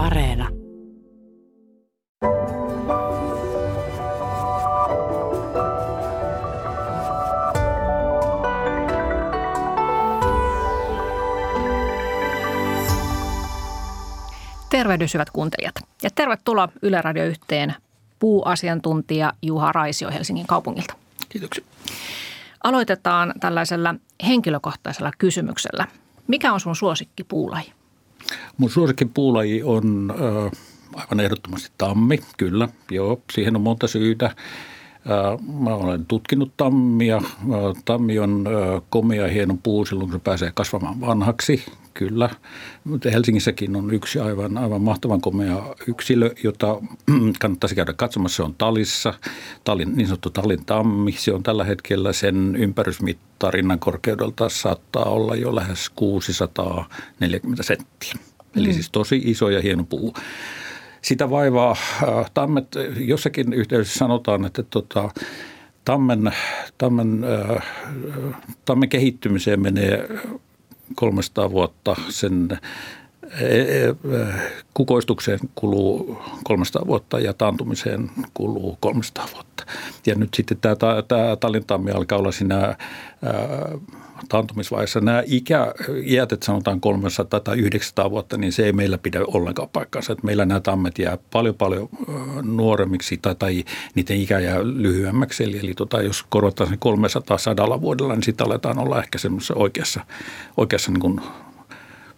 Areena. Tervehdys hyvät kuuntelijat ja tervetuloa Yle Radio yhteen puuasiantuntija Juha Raisio Helsingin kaupungilta. Kiitoksia. Aloitetaan tällaisella henkilökohtaisella kysymyksellä. Mikä on sun suosikki puulaji? Mun suosikki puulaji on äh, aivan ehdottomasti tammi, kyllä. Joo, siihen on monta syytä. Mä olen tutkinut tammia. Tammi on komea hieno puu silloin, kun se pääsee kasvamaan vanhaksi kyllä. Mutta Helsingissäkin on yksi aivan, aivan mahtavan komea yksilö, jota kannattaisi käydä katsomassa. Se on Talissa, Talin, niin sanottu Talin tammi. Se on tällä hetkellä sen ympärysmittarinnan korkeudelta saattaa olla jo lähes 640 senttiä. Eli mm. siis tosi iso ja hieno puu. Sitä vaivaa äh, tammet, jossakin yhteydessä sanotaan, että tota, tammen, tammen, äh, tammen kehittymiseen menee 300 vuotta sen kukoistukseen kuluu 300 vuotta ja taantumiseen kuluu 300 vuotta. Ja nyt sitten tämä, tämä talintammi alkaa olla siinä ää, taantumisvaiheessa. Nämä ikä, iät, että sanotaan 300 tai 900 vuotta, niin se ei meillä pidä ollenkaan paikkaansa. Että meillä nämä tammet jää paljon paljon nuoremmiksi tai, tai niiden ikä jää lyhyemmäksi. Eli, eli tota, jos korvataan sen 300 sadalla vuodella, niin sitten aletaan olla ehkä semmoisessa oikeassa, oikeassa niin kuin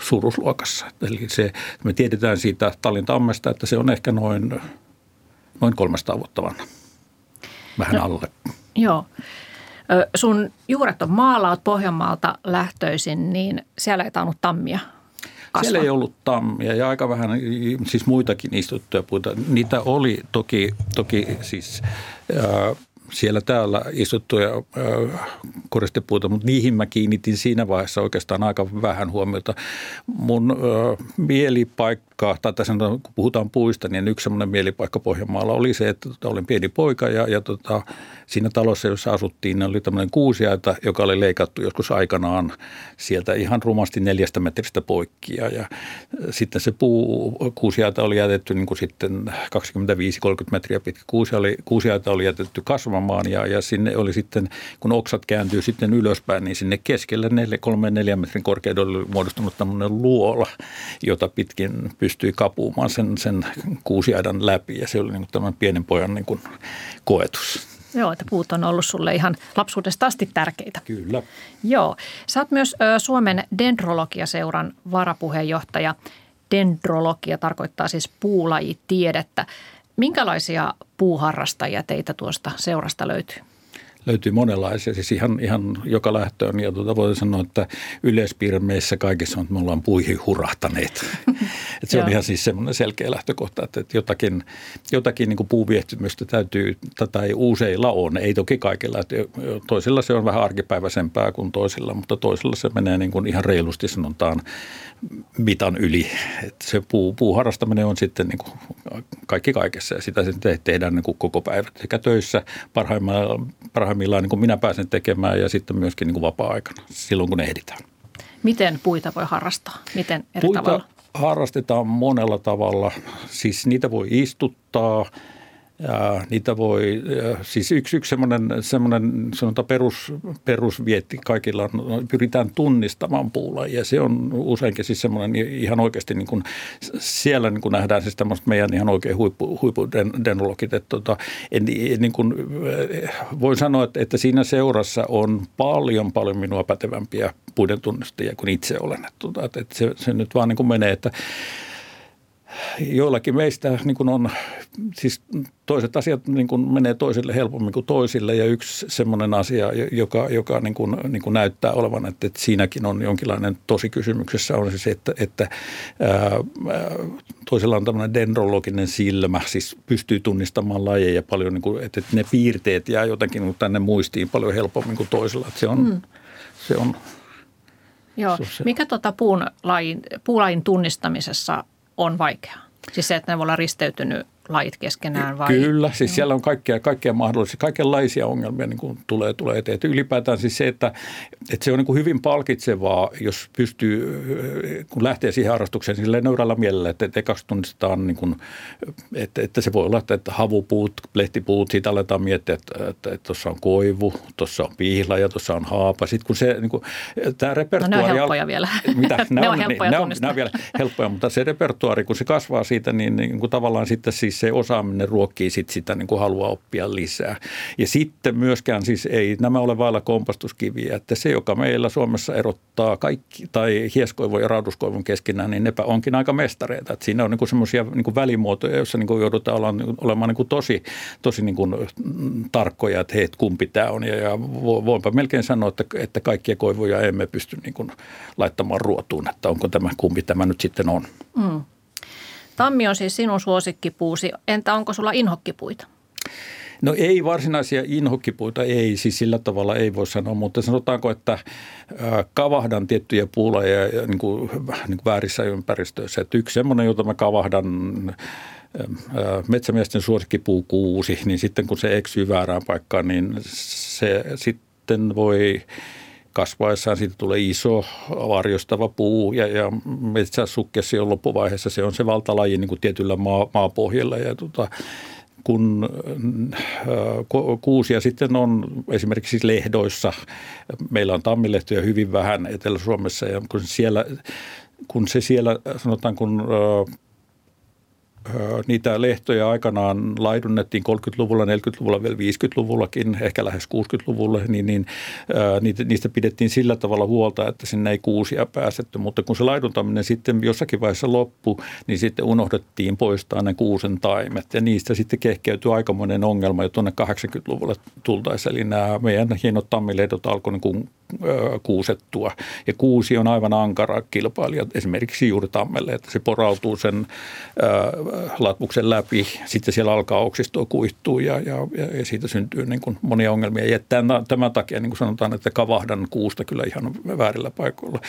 suuruusluokassa. Eli se, me tiedetään siitä Tallin tammesta, että se on ehkä noin, noin 300 vuotta vanha. Vähän no, alle. Joo. Sun juuret on maalla, olet Pohjanmaalta lähtöisin, niin siellä ei tainnut tammia kasvaa. Siellä ei ollut tammia ja aika vähän, siis muitakin istuttuja puita. Niitä oli toki, toki siis äh, siellä täällä istuttuja äh, koristepuita, mutta niihin mä kiinnitin siinä vaiheessa oikeastaan aika vähän huomiota. Mun äh, mielipaikka, tai tässä kun puhutaan puista, niin yksi semmoinen mielipaikka Pohjanmaalla oli se, että tota, olin pieni poika ja, ja tota, siinä talossa, jossa asuttiin, niin oli tämmöinen kuusiaita, joka oli leikattu joskus aikanaan sieltä ihan rumasti neljästä metristä poikki. Ja, sitten se puu, kuusiaita oli jätetty niin kuin sitten 25-30 metriä pitkä. Kuusi oli, kuusiaita oli jätetty kasvamaan ja, ja sinne oli sitten, kun oksat kääntyy sitten ylöspäin, niin sinne keskelle 3-4 metrin korkeudella oli muodostunut tämmöinen luola, jota pitkin pystyi kapuumaan sen, sen kuusiaidan läpi. Ja se oli niin tämän pienen pojan niin kuin koetus. Joo, että puut on ollut sulle ihan lapsuudesta asti tärkeitä. Kyllä. Joo. Sä oot myös Suomen dendrologiaseuran varapuheenjohtaja. Dendrologia tarkoittaa siis puulajitiedettä. Minkälaisia puuharrastajia teitä tuosta seurasta löytyy? Löytyy monenlaisia, siis ihan, ihan joka lähtöön. Ja tuota, voin sanoa, että yleispiirre meissä kaikissa on, että me ollaan puihin hurahtaneet. Et se on ihan siis semmoinen selkeä lähtökohta, että, että jotakin, jotakin niin puuviehtymystä täytyy, tai useilla on, ei toki kaikilla. Että toisilla se on vähän arkipäiväisempää kuin toisilla, mutta toisilla se menee niin kuin ihan reilusti sanotaan mitan yli. Että se puu, puuharrastaminen on sitten niin kuin kaikki kaikessa ja sitä sitten tehdään niin kuin koko päivä sekä töissä parhaimmillaan, parhaimmillaan niin kuin minä pääsen tekemään ja sitten myöskin niin kuin vapaa-aikana silloin kun ehditään. Miten puita voi harrastaa? Miten eri puita tavalla? harrastetaan monella tavalla. Siis niitä voi istuttaa – ja niitä voi, siis yksi, yksi semmoinen, semmoinen sanotaan perus, perusvietti kaikilla on, pyritään tunnistamaan ja Se on useinkin siis semmoinen ihan oikeasti niin kuin, siellä niin kuin nähdään siis tämmöiset meidän ihan oikein huippu, huippudenologit. Että tota, en, en, niin kuin, voin sanoa, että, että siinä seurassa on paljon, paljon minua pätevämpiä puiden tunnistajia kuin itse olen. Että, tota, että se, se nyt vaan niin kuin menee, että joillakin meistä niin kuin on, siis toiset asiat niin kuin menee toisille helpommin kuin toisille ja yksi semmoinen asia, joka, joka niin kuin, niin kuin näyttää olevan, että, että siinäkin on jonkinlainen tosi kysymyksessä on se, että, että ää, toisella on tämmöinen dendrologinen silmä, siis pystyy tunnistamaan lajeja paljon, niin kuin, että, että ne piirteet jää jotenkin niin tänne muistiin paljon helpommin kuin toisella, että se on, mm. se on Joo. Mikä tuota puun lajin, puulajin tunnistamisessa on vaikeaa. Siis se, että ne voi olla risteytynyt lajit keskenään vai? Kyllä, siis mm. siellä on kaikkea, kaikkea mahdollisia, kaikenlaisia ongelmia niin kuin tulee, tulee eteen. Että ylipäätään siis se, että, että se on niin kuin hyvin palkitsevaa, jos pystyy, kun lähtee siihen harrastukseen sille nöyrällä mielellä, että, että ekaksi tunnistetaan, niin kuin, että, että se voi olla, että, että havupuut, lehtipuut, siitä aletaan miettiä, että, että, että tuossa on koivu, tuossa on pihla ja tuossa on haapa. Sitten kun se, niin kuin, tämä repertuaari... No ne on helppoja vielä. Mitä? ne, on, on helppoja niin, ne, on, ne on vielä helppoja, mutta se repertuaari, kun se kasvaa siitä, niin, niin kuin tavallaan sitten siis se osaaminen ruokkii sit sitä niin kuin haluaa oppia lisää. Ja sitten myöskään siis ei nämä ole vailla kompastuskiviä, että se, joka meillä Suomessa erottaa kaikki, tai hieskoivun ja rauduskoivun keskenään, niin nepä onkin aika mestareita. Että siinä on niin semmoisia niin välimuotoja, joissa niin kuin joudutaan olemaan, olemaan niin kuin tosi, tosi niin kuin tarkkoja, että hei, kumpi tämä on. Ja, ja voinpa melkein sanoa, että, että kaikkia koivuja emme pysty niin kuin laittamaan ruotuun, että onko tämä, kumpi tämä nyt sitten on. Mm. Tammi on siis sinun suosikkipuusi. Entä onko sulla inhokkipuita? No ei varsinaisia inhokkipuita, ei siis sillä tavalla ei voi sanoa, mutta sanotaanko, että kavahdan tiettyjä puulajeja niin kuin, niin kuin väärissä ympäristöissä. Että yksi semmoinen, jota mä kavahdan metsämiesten suosikkipuu kuusi, niin sitten kun se eksyy väärään paikkaan, niin se sitten voi kasvaessaan siitä tulee iso varjostava puu ja, ja metsäsukkesi on loppuvaiheessa. Se on se valtalaji niin kuin tietyllä maa, maapohjalla. Ja tota, kun äh, kuusia sitten on esimerkiksi lehdoissa, meillä on tammilehtoja hyvin vähän Etelä-Suomessa ja kun, siellä, kun se siellä sanotaan kun äh, niitä lehtoja aikanaan laidunnettiin 30-luvulla, 40-luvulla, vielä 50-luvullakin, ehkä lähes 60-luvulla, niin, niin niitä, niistä pidettiin sillä tavalla huolta, että sinne ei kuusia pääsetty. Mutta kun se laiduntaminen sitten jossakin vaiheessa loppui, niin sitten unohdettiin poistaa ne kuusen taimet. Ja niistä sitten kehkeytyi aikamoinen ongelma jo tuonne 80-luvulle tultaessa. Eli nämä meidän hienot tammilehdot alkoivat niin kuusettua. Ja kuusi on aivan ankara kilpailija esimerkiksi juuri tammelle, että se porautuu sen latvuksen läpi, sitten siellä alkaa oksistoa kuihtua ja, ja, ja siitä syntyy niin kuin monia ongelmia. Ja tämän, tämän takia niin kuin sanotaan, että kavahdan kuusta kyllä ihan väärillä paikoilla.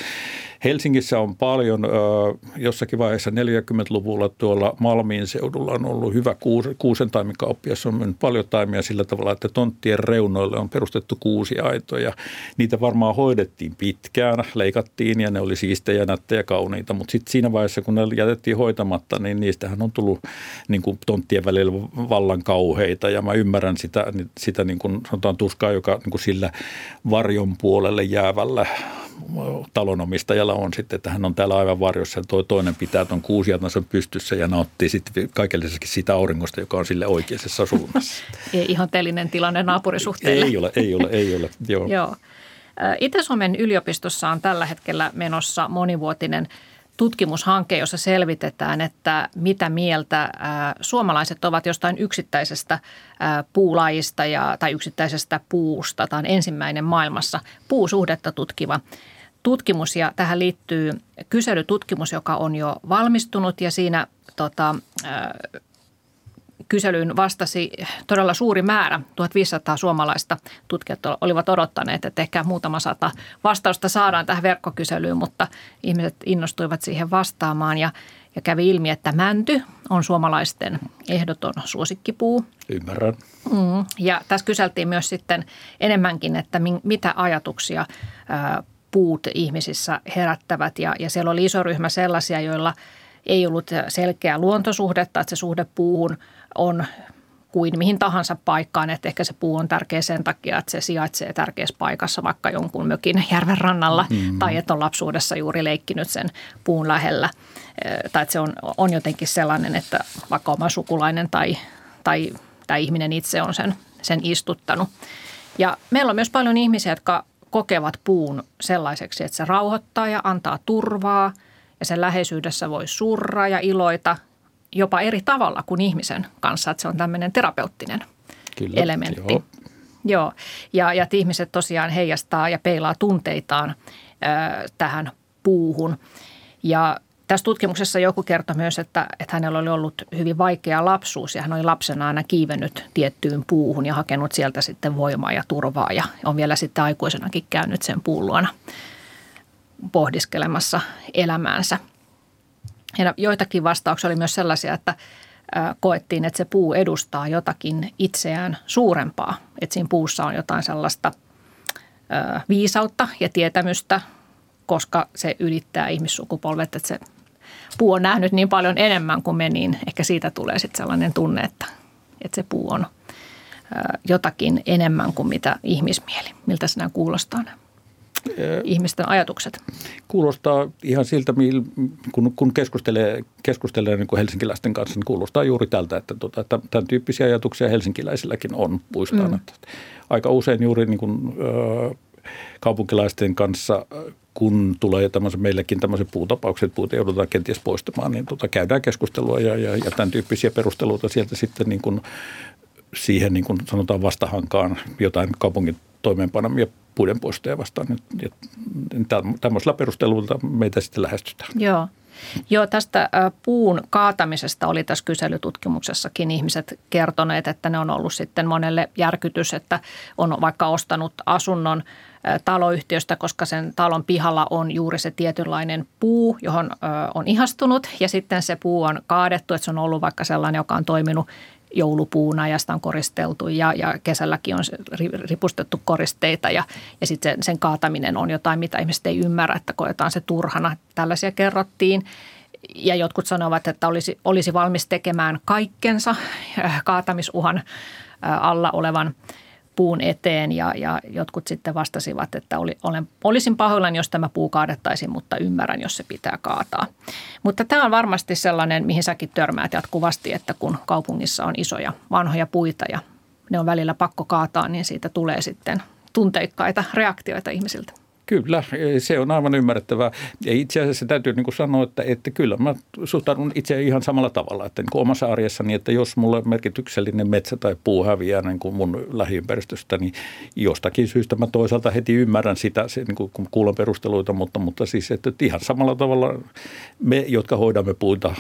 Helsingissä on paljon, jossakin vaiheessa 40-luvulla tuolla Malmiin seudulla on ollut hyvä kuusen taimikauppias, on mennyt paljon taimia sillä tavalla, että tonttien reunoille on perustettu kuusiaitoja. Niitä varmaan hoidettiin pitkään, leikattiin ja ne oli siistejä, nättejä, kauniita, mutta sitten siinä vaiheessa, kun ne jätettiin hoitamatta, niin niistähän on tullut niin kuin tonttien välillä vallan kauheita ja mä ymmärrän sitä, sitä niin kuin sanotaan tuskaa, joka niin kuin sillä varjon puolelle jäävällä talonomistajalla on sitten, että hän on täällä aivan varjossa ja toi toinen pitää tuon kuusijatansa pystyssä ja nauttii sitten kaikellisesti sitä auringosta, joka on sille oikeassa suunnassa. Ei ihanteellinen tilanne naapurisuhteelle. Ei ole, ei ole, ei ole. Joo. Joo. Itä-Suomen yliopistossa on tällä hetkellä menossa monivuotinen tutkimushanke, jossa selvitetään, että mitä mieltä suomalaiset ovat jostain yksittäisestä puulajista ja, tai yksittäisestä puusta. Tämä on ensimmäinen maailmassa puusuhdetta tutkiva tutkimus ja tähän liittyy kyselytutkimus, joka on jo valmistunut ja siinä tota, kyselyyn vastasi todella suuri määrä, 1500 suomalaista tutkijat olivat odottaneet, että ehkä muutama sata vastausta saadaan tähän verkkokyselyyn, mutta ihmiset innostuivat siihen vastaamaan ja, ja kävi ilmi, että mänty on suomalaisten ehdoton suosikkipuu. Ymmärrän. Mm. Ja tässä kyseltiin myös sitten enemmänkin, että mitä ajatuksia puut ihmisissä herättävät ja, ja siellä oli iso ryhmä sellaisia, joilla ei ollut selkeää luontosuhdetta, että se suhde puuhun on kuin mihin tahansa paikkaan, että ehkä se puu on tärkeä sen takia, että se sijaitsee tärkeässä paikassa vaikka jonkun mökin järven rannalla mm-hmm. tai että on lapsuudessa juuri leikkinyt sen puun lähellä tai että se on, on jotenkin sellainen, että vaikka oma sukulainen tai, tai, tai ihminen itse on sen, sen istuttanut. Ja meillä on myös paljon ihmisiä, jotka kokevat puun sellaiseksi, että se rauhoittaa ja antaa turvaa ja sen läheisyydessä voi surra ja iloita jopa eri tavalla kuin ihmisen kanssa, että se on tämmöinen terapeuttinen Kyllä, elementti. Joo. Joo, ja, ja että ihmiset tosiaan heijastaa ja peilaa tunteitaan ö, tähän puuhun. Ja tässä tutkimuksessa joku kertoi myös, että, että hänellä oli ollut hyvin vaikea lapsuus ja hän oli lapsena aina kiivennyt tiettyyn puuhun ja hakenut sieltä sitten voimaa ja turvaa ja on vielä sitten aikuisenakin käynyt sen puun luona pohdiskelemassa elämäänsä – ja joitakin vastauksia oli myös sellaisia, että koettiin, että se puu edustaa jotakin itseään suurempaa. Että siinä puussa on jotain sellaista viisautta ja tietämystä, koska se ylittää ihmissukupolvet, että se puu on nähnyt niin paljon enemmän kuin me, niin ehkä siitä tulee sitten sellainen tunne, että, että se puu on jotakin enemmän kuin mitä ihmismieli. Miltä sinä kuulostaa ihmisten ajatukset? Kuulostaa ihan siltä, kun, kun keskustelee, keskustelee niin kuin helsinkiläisten kanssa, niin kuulostaa juuri tältä, että tota, tämän tyyppisiä ajatuksia helsinkiläisilläkin on puistaan. Mm. Aika usein juuri niin kuin, kaupunkilaisten kanssa, kun tulee tämmöisen, meillekin tämmöiset puutapaukset, puuta joudutaan kenties poistamaan, niin tota, käydään keskustelua ja, ja, ja tämän tyyppisiä perusteluita sieltä sitten niin kuin siihen niin kuin sanotaan vastahankaan jotain kaupungin toimeenpanemia puiden poistoja vastaan. Tämmöisellä perustelulla meitä sitten lähestytään. Joo. Joo, tästä puun kaatamisesta oli tässä kyselytutkimuksessakin ihmiset kertoneet, että ne on ollut sitten monelle järkytys, että on vaikka ostanut asunnon taloyhtiöstä, koska sen talon pihalla on juuri se tietynlainen puu, johon on ihastunut ja sitten se puu on kaadettu, että se on ollut vaikka sellainen, joka on toiminut joulupuuna ja sitä on koristeltu ja, ja kesälläkin on ripustettu koristeita ja, ja sitten sen, sen kaataminen on jotain, mitä ihmiset ei ymmärrä, että koetaan se turhana. Tällaisia kerrottiin ja jotkut sanovat, että olisi, olisi valmis tekemään kaikkensa äh, kaatamisuhan äh, alla olevan puun eteen ja, ja jotkut sitten vastasivat, että oli, olen, olisin pahoillani, jos tämä puu kaadettaisiin, mutta ymmärrän, jos se pitää kaataa. Mutta tämä on varmasti sellainen, mihin säkin törmäät jatkuvasti, että kun kaupungissa on isoja vanhoja puita ja ne on välillä pakko kaataa, niin siitä tulee sitten tunteikkaita reaktioita ihmisiltä. Kyllä, se on aivan ymmärrettävää. Ja itse asiassa täytyy niin kuin sanoa, että, että kyllä mä suhtaudun itse ihan samalla tavalla. Että niin kuin omassa arjessani, että jos mulle merkityksellinen metsä tai puu häviää niin kuin mun lähiympäristöstä, niin jostakin syystä mä toisaalta heti ymmärrän sitä, se, niin kuin, kun kuulen perusteluita, mutta, mutta siis että, että ihan samalla tavalla me, jotka hoidamme puita,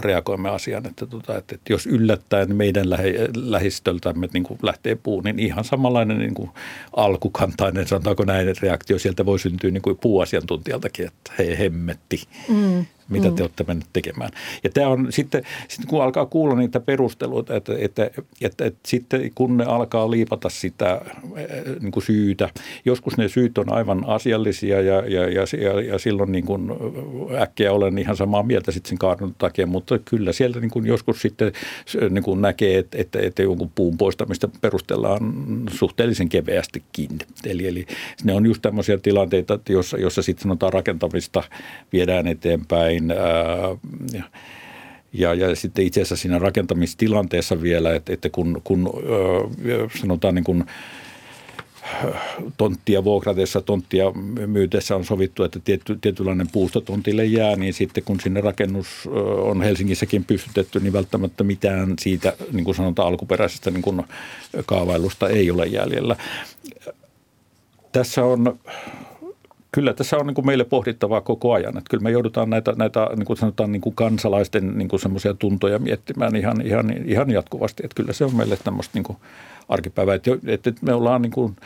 reagoimme asiaan. Että, tota, että, että jos yllättäen meidän lähi, lähistöltämme niin kuin lähtee puu, niin ihan samanlainen niin kuin alkukantainen, sanotaanko näin, reaktio sieltä voi syntyä niin kuin puuasiantuntijaltakin, että hei hemmetti, mm mitä mm. te olette menneet tekemään. Ja tämä on sitten, sitten kun alkaa kuulla niitä perusteluita, että, että, että, että, että sitten kun ne alkaa liipata sitä niin kuin syytä, joskus ne syyt on aivan asiallisia ja, ja, ja, ja, ja silloin niin kuin äkkiä olen ihan samaa mieltä sitten sen kaadun takia, mutta kyllä sieltä niin kuin joskus sitten niin kuin näkee, että, että, että jonkun puun poistamista perustellaan suhteellisen keveästikin. Eli, eli ne on just tämmöisiä tilanteita, jossa, jossa sitten sanotaan rakentamista viedään eteenpäin niin ja, ja sitten itse asiassa siinä rakentamistilanteessa vielä, että, että kun, kun sanotaan niin kuin tonttia vuokratessa, tonttia myytessä on sovittu, että tietty, tietynlainen puusto tontille jää, niin sitten kun sinne rakennus on Helsingissäkin pystytetty, niin välttämättä mitään siitä, niin kuin sanotaan, alkuperäisestä niin kuin kaavailusta ei ole jäljellä. Tässä on Kyllä tässä on niin kuin meille pohdittavaa koko ajan. Että kyllä me joudutaan näitä, näitä niin kuin sanotaan, niin kuin kansalaisten niin kuin semmoisia tuntoja miettimään ihan, ihan, ihan jatkuvasti. Että kyllä se on meille tämmöistä niin kuin arkipäivää. Että, että me ollaan niin kuin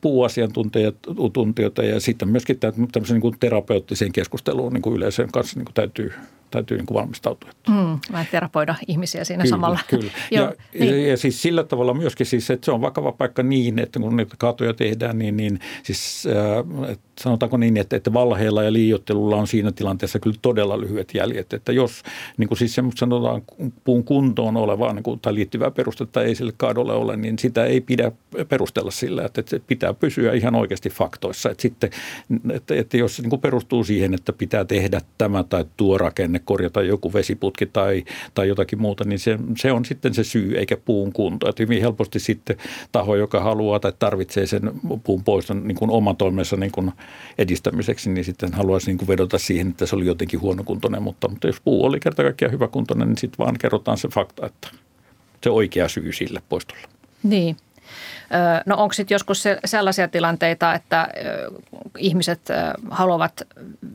puuasiantuntijoita ja sitten myöskin tämmöisen niin kuin terapeuttiseen keskusteluun niin kuin yleisön kanssa niin kuin täytyy – täytyy niin kuin valmistautua. Mm, vai terapoida ihmisiä siinä kyllä, samalla. Kyllä, Joo, ja, niin. ja, siis sillä tavalla myöskin siis, että se on vakava paikka niin, että kun niitä kaatoja tehdään, niin, niin siis äh, sanotaanko niin, että, että valheella ja liiottelulla on siinä tilanteessa kyllä todella lyhyet jäljet. Että jos niin kuin siis sanotaan puun kuntoon olevaa niin kuin, tai liittyvää perustetta ei sille kaadolle ole, niin sitä ei pidä perustella sillä, että, että se pitää pysyä ihan oikeasti faktoissa. Että sitten, että, että jos se niin kuin perustuu siihen, että pitää tehdä tämä tai tuo rakenne korjata joku vesiputki tai, tai jotakin muuta, niin se, se on sitten se syy eikä puun kunto. Että hyvin helposti sitten taho, joka haluaa tai tarvitsee sen puun poiston niin kuin oman toimensa niin kuin edistämiseksi, niin sitten haluaisi niin kuin vedota siihen, että se oli jotenkin huonokuntoinen. Mutta, mutta jos puu oli kerta kaikkiaan hyväkuntoinen, niin sitten vaan kerrotaan se fakta, että se oikea syy sille poistolle. Niin. No onko sitten joskus sellaisia tilanteita, että ihmiset haluavat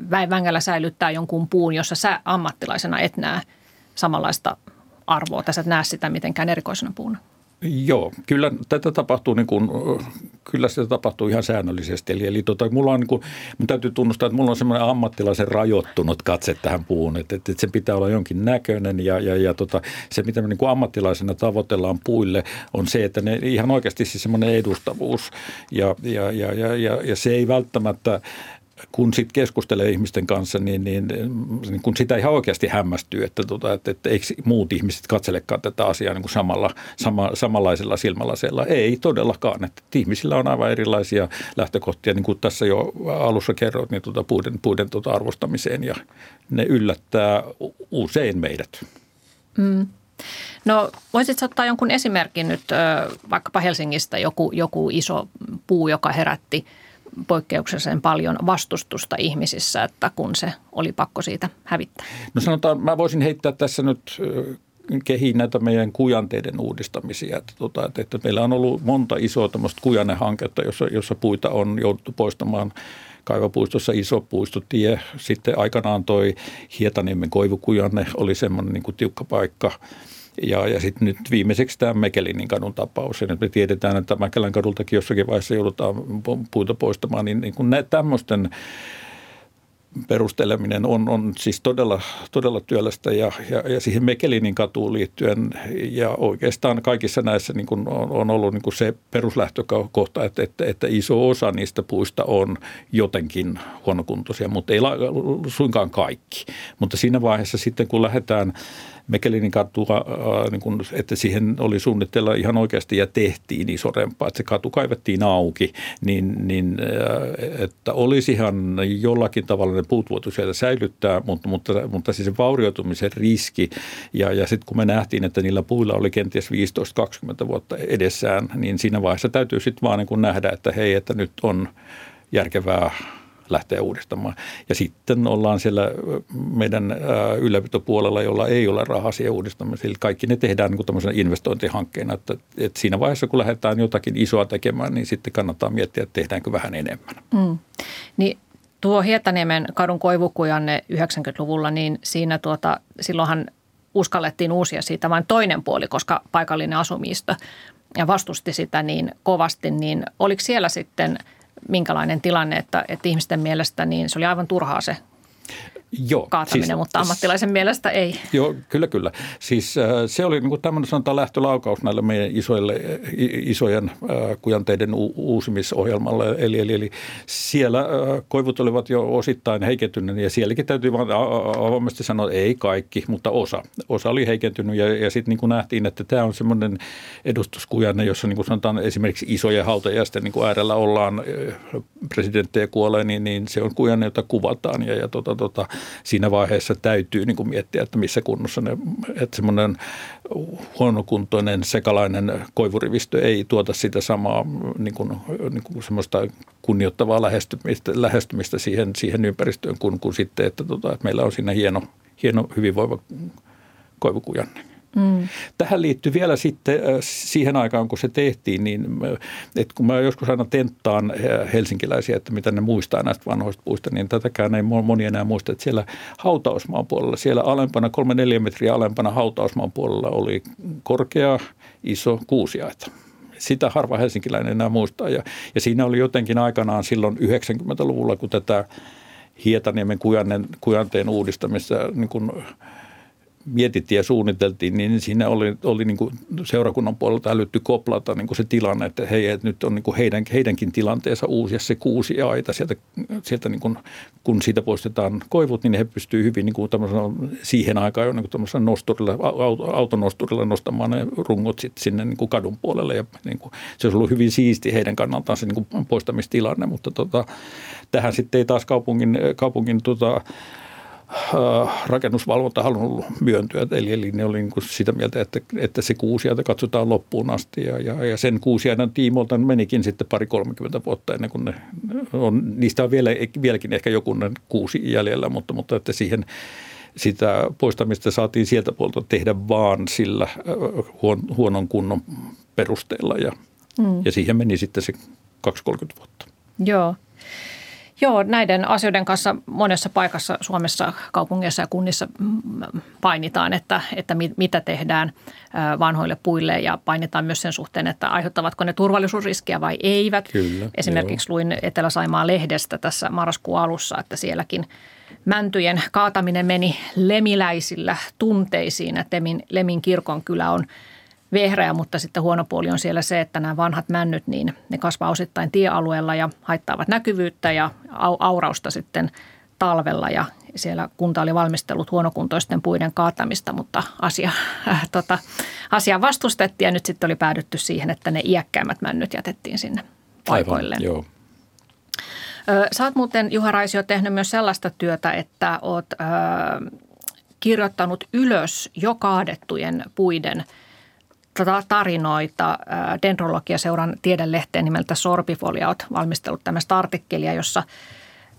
vängällä säilyttää jonkun puun, jossa sä ammattilaisena et näe samanlaista arvoa, tässä et näe sitä mitenkään erikoisena puuna? Joo, kyllä tätä tapahtuu niin kuin kyllä se tapahtuu ihan säännöllisesti. Eli, eli tota, mulla on, niin kuin, mun täytyy tunnustaa, että mulla on semmoinen ammattilaisen rajoittunut katse tähän puuhun, että, että, että se pitää olla jonkin näköinen ja, ja, ja tota, se, mitä me niin kuin ammattilaisena tavoitellaan puille, on se, että ne ihan oikeasti siis semmoinen edustavuus ja, ja, ja, ja, ja, ja se ei välttämättä kun sitten keskustelee ihmisten kanssa, niin, niin, niin kun sitä ihan oikeasti hämmästyy, että, tota, että, että eikö muut ihmiset katselekaan tätä asiaa niin kuin samalla, sama, samanlaisella silmälaseella. Ei todellakaan. Että ihmisillä on aivan erilaisia lähtökohtia, niin kuin tässä jo alussa kerroit, niin tuota puiden, puiden tuota arvostamiseen ja ne yllättää usein meidät. Mm. No voisitko ottaa jonkun esimerkin nyt vaikkapa Helsingistä, joku, joku iso puu, joka herätti – poikkeuksellisen paljon vastustusta ihmisissä, että kun se oli pakko siitä hävittää? No sanotaan, mä voisin heittää tässä nyt kehiin näitä meidän kujanteiden uudistamisia. Että, tota, että, että meillä on ollut monta isoa tämmöistä kujanehanketta, jossa, jossa puita on jouduttu poistamaan Kaivapuistossa iso puistotie. Sitten aikanaan toi Hietaniemen koivukujanne oli semmoinen niin tiukka paikka – ja, ja sitten nyt viimeiseksi tämä Mekelinin kadun tapaus. Ja nyt me tiedetään, että Mäkelän kadultakin jossakin vaiheessa joudutaan puuta poistamaan. Niin, niin kun tämmöisten perusteleminen on, on siis todella, todella työlästä ja, ja, ja siihen Mekelinin katuun liittyen ja oikeastaan kaikissa näissä niin kuin on, on ollut niin kuin se peruslähtökohta, että, että, että iso osa niistä puista on jotenkin huonokuntoisia, mutta ei la, suinkaan kaikki. Mutta siinä vaiheessa sitten kun lähdetään Mekelinin katua, äh, niin kun, että siihen oli suunnitteilla ihan oikeasti ja tehtiin iso remppa, että se katu kaivettiin auki, niin, niin äh, että olisihan jollakin tavalla ne puut voitu siellä säilyttää, mutta, mutta, mutta siis se vaurioitumisen riski ja, ja sitten kun me nähtiin, että niillä puilla oli kenties 15-20 vuotta edessään, niin siinä vaiheessa täytyy sitten vaan niin nähdä, että hei, että nyt on järkevää lähteä uudistamaan. Ja sitten ollaan siellä meidän ylläpitopuolella, jolla ei ole rahaa siihen uudistamiseen. Kaikki ne tehdään niin tämmöisenä investointihankkeena, että, että siinä vaiheessa kun lähdetään jotakin isoa tekemään, niin sitten kannattaa miettiä, että tehdäänkö vähän enemmän. Mm. Niin tuo Hietaniemen kadun koivukujanne 90-luvulla, niin siinä tuota, silloinhan uskallettiin uusia siitä vain toinen puoli, koska paikallinen asumisto ja vastusti sitä niin kovasti, niin oliko siellä sitten – minkälainen tilanne, että, että ihmisten mielestä niin se oli aivan turhaa se Joo, kaataminen, siis, mutta ammattilaisen mielestä ei. Joo, kyllä, kyllä. Siis äh, se oli niin kuin tämmöinen sanotaan lähtölaukaus näille meidän isoille, isojen äh, kujanteiden u- uusimisohjelmalle. Eli, eli, eli siellä äh, koivut olivat jo osittain heikentyneet ja sielläkin täytyy vaan avoimesti sanoa, että ei kaikki, mutta osa. Osa oli heikentynyt ja, ja sitten niin kuin nähtiin, että tämä on semmoinen edustuskujanne, jossa niin kuin sanotaan esimerkiksi isojen hautajäisten niin kuin äärellä ollaan, presidenttejä kuolee, niin, niin se on kujanne, jota kuvataan ja, ja tota, tota, siinä vaiheessa täytyy niin kuin miettiä, että missä kunnossa ne, että semmoinen huonokuntoinen sekalainen koivurivistö ei tuota sitä samaa niin kuin, niin kuin semmoista kunnioittavaa lähestymistä, lähestymistä siihen, siihen ympäristöön kuin, kuin sitten, että, tota, että meillä on siinä hieno, hieno hyvinvoiva koivukujanne. Mm. Tähän liittyy vielä sitten siihen aikaan, kun se tehtiin, niin että kun mä joskus aina tenttaan helsinkiläisiä, että mitä ne muistaa näistä vanhoista puista, niin tätäkään ei moni enää muista, että siellä hautausmaan puolella, siellä alempana, kolme neljä metriä alempana hautausmaan puolella oli korkea, iso kuusiaita sitä harva helsinkiläinen enää muistaa. Ja, ja siinä oli jotenkin aikanaan silloin 90-luvulla, kun tätä Hietaniemen kujanteen uudistamista niin mietittiin ja suunniteltiin, niin siinä oli, oli niin kuin seurakunnan puolelta älytty koplata niin kuin se tilanne, että hei, että nyt on niin kuin heidän, heidänkin tilanteensa uusia se kuusi aita sieltä, sieltä niin kuin, kun siitä poistetaan koivut, niin he pystyvät hyvin niin kuin siihen aikaan jo niin kuin nosturilla, autonosturilla nostamaan ne rungot sitten sinne niin kuin kadun puolelle. Ja niin kuin, se olisi ollut hyvin siisti heidän kannaltaan se niin kuin poistamistilanne, mutta tota, tähän sitten ei taas kaupungin, kaupungin tota, rakennusvalvonta halunnut myöntyä. Eli, eli ne oli niin kuin sitä mieltä, että, että se kuusiaita katsotaan loppuun asti. Ja, ja, ja sen kuusiaitan tiimoilta menikin sitten pari 30 vuotta ennen kuin ne on, niistä on vielä, vieläkin ehkä joku kuusi jäljellä, mutta, mutta että siihen sitä poistamista saatiin sieltä puolta tehdä vaan sillä äh, huon, huonon kunnon perusteella ja, mm. ja siihen meni sitten se 2-30 vuotta. Joo. Joo, näiden asioiden kanssa monessa paikassa Suomessa, kaupungeissa ja kunnissa painitaan, että, että mitä tehdään vanhoille puille ja painitaan myös sen suhteen, että aiheuttavatko ne turvallisuusriskiä vai eivät. Kyllä, Esimerkiksi joo. luin Etelä-Saimaa lehdestä tässä marraskuun alussa, että sielläkin mäntyjen kaataminen meni lemiläisillä tunteisiin, että Lemin, Lemin kirkon kyllä on – vehreä, mutta sitten huono puoli on siellä se, että nämä vanhat männyt, niin ne kasvaa osittain tiealueella ja haittaavat näkyvyyttä ja aurausta sitten talvella ja siellä kunta oli valmistellut huonokuntoisten puiden kaatamista, mutta asia, äh, tota, asia vastustettiin ja nyt sitten oli päädytty siihen, että ne iäkkäimmät männyt jätettiin sinne paikoille. Aivan, joo. Sä oot muuten, Juha Raisio, tehnyt myös sellaista työtä, että oot äh, kirjoittanut ylös jo kaadettujen puiden – tarinoita. Dendrologiaseuran tiedelehteen nimeltä Sorbifolia olet valmistellut tämmöistä artikkelia, jossa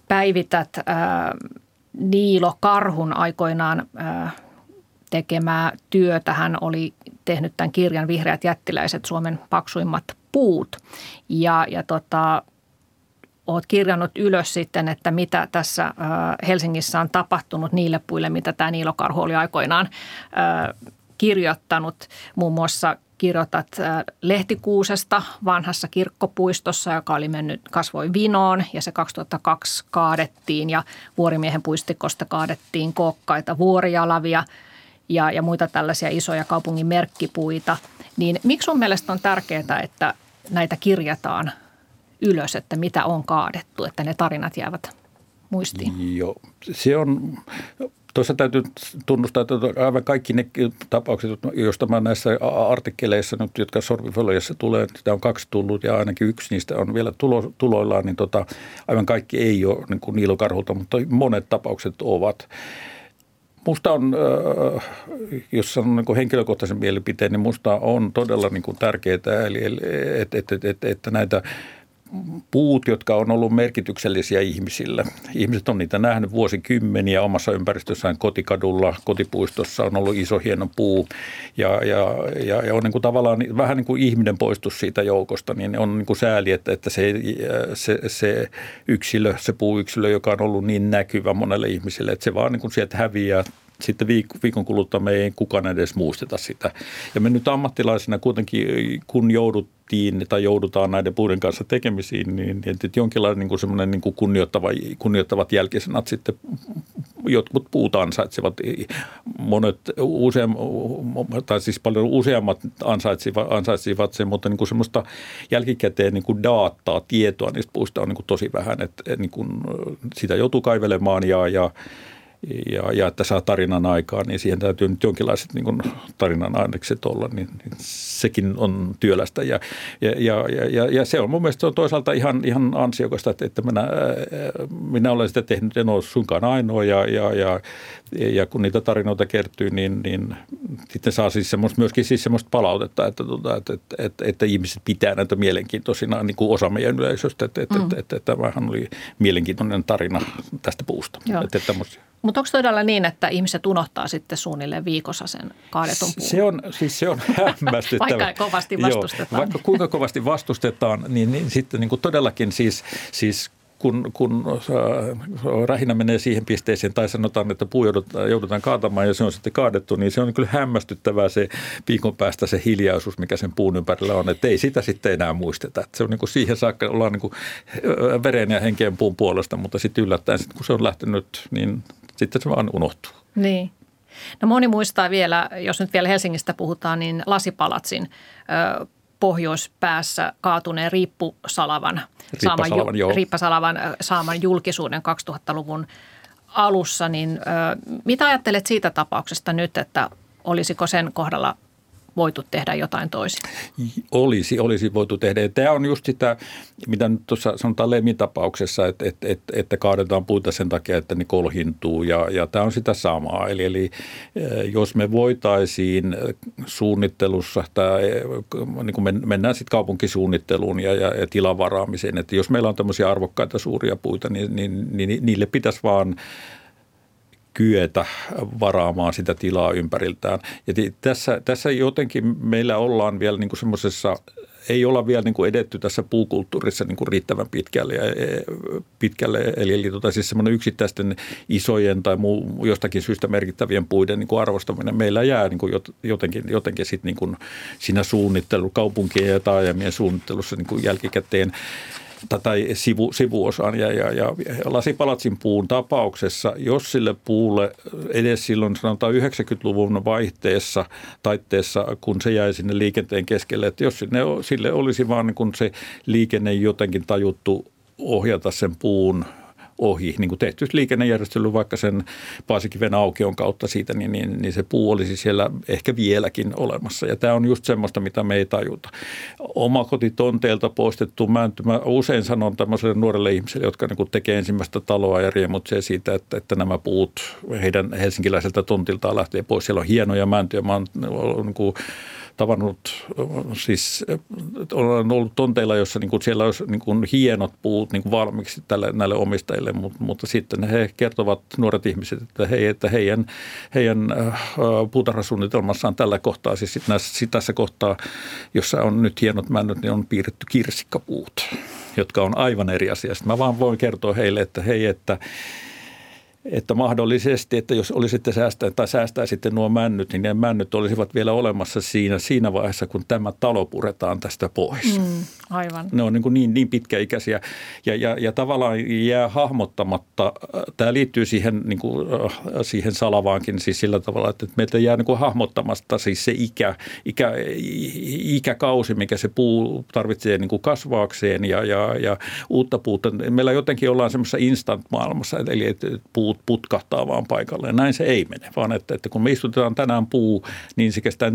päivität Niilo Karhun aikoinaan tekemää työtä. Hän oli tehnyt tämän kirjan Vihreät jättiläiset, Suomen paksuimmat puut. Ja, ja tota, olet kirjannut ylös sitten, että mitä tässä Helsingissä on tapahtunut niille puille, mitä tämä Niilo Karhu oli aikoinaan kirjoittanut. Muun muassa kirjoitat äh, lehtikuusesta vanhassa kirkkopuistossa, joka oli mennyt, kasvoi vinoon ja se 2002 kaadettiin ja vuorimiehen puistikosta kaadettiin kokkaita vuorialavia ja, ja muita tällaisia isoja kaupungin merkkipuita. Niin miksi sun mielestä on tärkeää, että näitä kirjataan ylös, että mitä on kaadettu, että ne tarinat jäävät muistiin? Joo, se on Tuossa täytyy tunnustaa, että aivan kaikki ne tapaukset, joista mä näissä artikkeleissa nyt, jotka sorvifoliassa tulee, sitä on kaksi tullut ja ainakin yksi niistä on vielä tulo, tuloillaan, niin tota, aivan kaikki ei ole niin kuin Niilo Karhulta, mutta monet tapaukset ovat. Musta on, jos sanon niin henkilökohtaisen mielipiteen, niin musta on todella niin kuin tärkeää, eli, että, että, että, että näitä – puut, jotka on ollut merkityksellisiä ihmisille. Ihmiset on niitä nähnyt vuosikymmeniä omassa ympäristössään kotikadulla, kotipuistossa on ollut iso hieno puu ja, ja, ja, ja on niin kuin tavallaan vähän niin kuin ihminen poistus siitä joukosta, niin on niin kuin sääli, että, että se, se, se yksilö, se puuyksilö, joka on ollut niin näkyvä monelle ihmiselle, että se vaan niin kuin sieltä häviää sitten viikon kuluttua me ei kukaan edes muisteta sitä. Ja me nyt ammattilaisina kuitenkin, kun jouduttiin tai joudutaan näiden puiden kanssa tekemisiin, niin, niin jonkinlainen niin kuin semmoinen niin kuin kunnioittava, kunnioittavat jälkisanat sitten jotkut puut ansaitsevat. Monet useam, tai siis paljon useammat ansaitsivat, ansaitsivat sen, mutta niin kuin semmoista jälkikäteen niin kuin dataa, tietoa niistä puista on niin kuin tosi vähän. Että niin kuin sitä joutuu kaivelemaan ja, ja ja, ja että saa tarinan aikaa, niin siihen täytyy nyt jonkinlaiset niin tarinan ainekset olla, niin, niin sekin on työlästä. Ja, ja, ja, ja, ja se on mun mielestä on toisaalta ihan, ihan ansiokasta, että, että minä, minä olen sitä tehnyt, en ole suinkaan ainoa ja, ja, ja, ja kun niitä tarinoita kertyy, niin, niin sitten saa siis semmoista, myöskin siis semmoista palautetta, että, että, että, että, että ihmiset pitää näitä mielenkiintoisina niin kuin osa meidän yleisöstä, että, että, mm. että, että, että tämähän oli mielenkiintoinen tarina tästä puusta. Että, että mutta onko todella niin, että ihmiset unohtaa sitten suunnilleen viikossa sen kaadetun puun? Se on, siis se on hämmästyttävä. vaikka kovasti vastustetaan. Joo, vaikka kuinka kovasti vastustetaan, niin, niin sitten niin kuin todellakin siis, siis kun, kun äh, rähinä menee siihen pisteeseen tai sanotaan, että puu joudutaan, joudutaan kaatamaan ja se on sitten kaadettu, niin se on kyllä hämmästyttävää se viikon päästä se hiljaisuus, mikä sen puun ympärillä on. Että ei sitä sitten enää muisteta. Että se on niin kuin siihen saakka ollaan niin kuin veren ja henkeen puun puolesta, mutta sitten yllättäen, kun se on lähtenyt, niin sitten se vaan unohtuu. Niin. No moni muistaa vielä, jos nyt vielä Helsingistä puhutaan, niin Lasipalatsin ö, pohjoispäässä kaatuneen riippusalavan, riippasalavan, saaman, riippasalavan saaman julkisuuden 2000-luvun alussa. Niin, ö, mitä ajattelet siitä tapauksesta nyt, että olisiko sen kohdalla voitu tehdä jotain toisin? Olisi, olisi voitu tehdä. tämä on just sitä, mitä nyt tuossa sanotaan Lemmin-tapauksessa, että, että, että, että kaadetaan puita sen takia, että ne kolhintuu ja, ja tämä on sitä samaa. Eli, eli eh, jos me voitaisiin suunnittelussa, tämä, eh, niin kuin mennään sitten kaupunkisuunnitteluun ja, ja, ja tilavaraamiseen, että jos meillä on tämmöisiä arvokkaita suuria puita, niin, niin, niin niille pitäisi vaan kyetä varaamaan sitä tilaa ympäriltään. Ja tässä, tässä jotenkin meillä ollaan vielä niin semmoisessa ei olla vielä niin kuin edetty tässä puukulttuurissa niin kuin riittävän pitkälle. E, pitkälle eli, eli tota, siis semmoinen yksittäisten isojen tai muu, jostakin syystä merkittävien puiden niin kuin arvostaminen meillä jää niin kuin jotenkin, jotenkin sit niin kuin siinä suunnittelu, kaupunkien ja taajamien suunnittelussa niin kuin jälkikäteen tai sivu, sivuosaan. Ja, ja, ja lasipalatsin puun tapauksessa, jos sille puulle edes silloin sanotaan 90-luvun vaihteessa, taitteessa, kun se jäi sinne liikenteen keskelle, että jos sinne, sille olisi vaan niin kun se liikenne jotenkin tajuttu ohjata sen puun ohi, niin kuin tehty liikennejärjestely vaikka sen Paasikiven aukion kautta siitä, niin, niin, niin se puu olisi siellä ehkä vieläkin olemassa. Ja tämä on just semmoista, mitä me ei tajuta. Omakotitonteelta poistettu mänty, mä usein sanon tämmöiselle nuorelle ihmiselle, jotka niin tekee ensimmäistä taloa ja riemutse siitä, että, että nämä puut heidän helsinkiläiseltä tontiltaan lähtee pois. Siellä on hienoja mäntyjä. Mä oon niin kuin, tavannut, siis olen ollut tonteilla, jossa niin kuin siellä olisi niin kuin hienot puut niin kuin valmiiksi tälle, näille omistajille, mutta, mutta sitten he kertovat, nuoret ihmiset, että, hei, että heidän, heidän äh, puutarhasuunnitelmassaan tällä kohtaa, siis näissä, tässä kohtaa, jossa on nyt hienot männöt, niin on piirretty kirsikkapuut, jotka on aivan eri asia. Sitten mä vaan voin kertoa heille, että hei, että että mahdollisesti, että jos olisitte säästää tai säästää sitten nuo männyt, niin ne männyt olisivat vielä olemassa siinä, siinä vaiheessa, kun tämä talo puretaan tästä pois. Mm, aivan. Ne on niin, kuin niin, niin pitkäikäisiä ja, ja, ja tavallaan jää hahmottamatta. Tämä liittyy siihen, niin kuin, siihen salavaankin siis sillä tavalla, että meiltä jää niin kuin hahmottamasta siis se ikä, ikä, ikäkausi, mikä se puu tarvitsee niin kuin kasvaakseen ja, ja, ja uutta puuta. Meillä jotenkin ollaan semmoisessa instant-maailmassa, eli että puu puut putkahtaa vaan paikalleen. Näin se ei mene, vaan että, että kun me istutetaan tänään puu, niin se kestää 4-50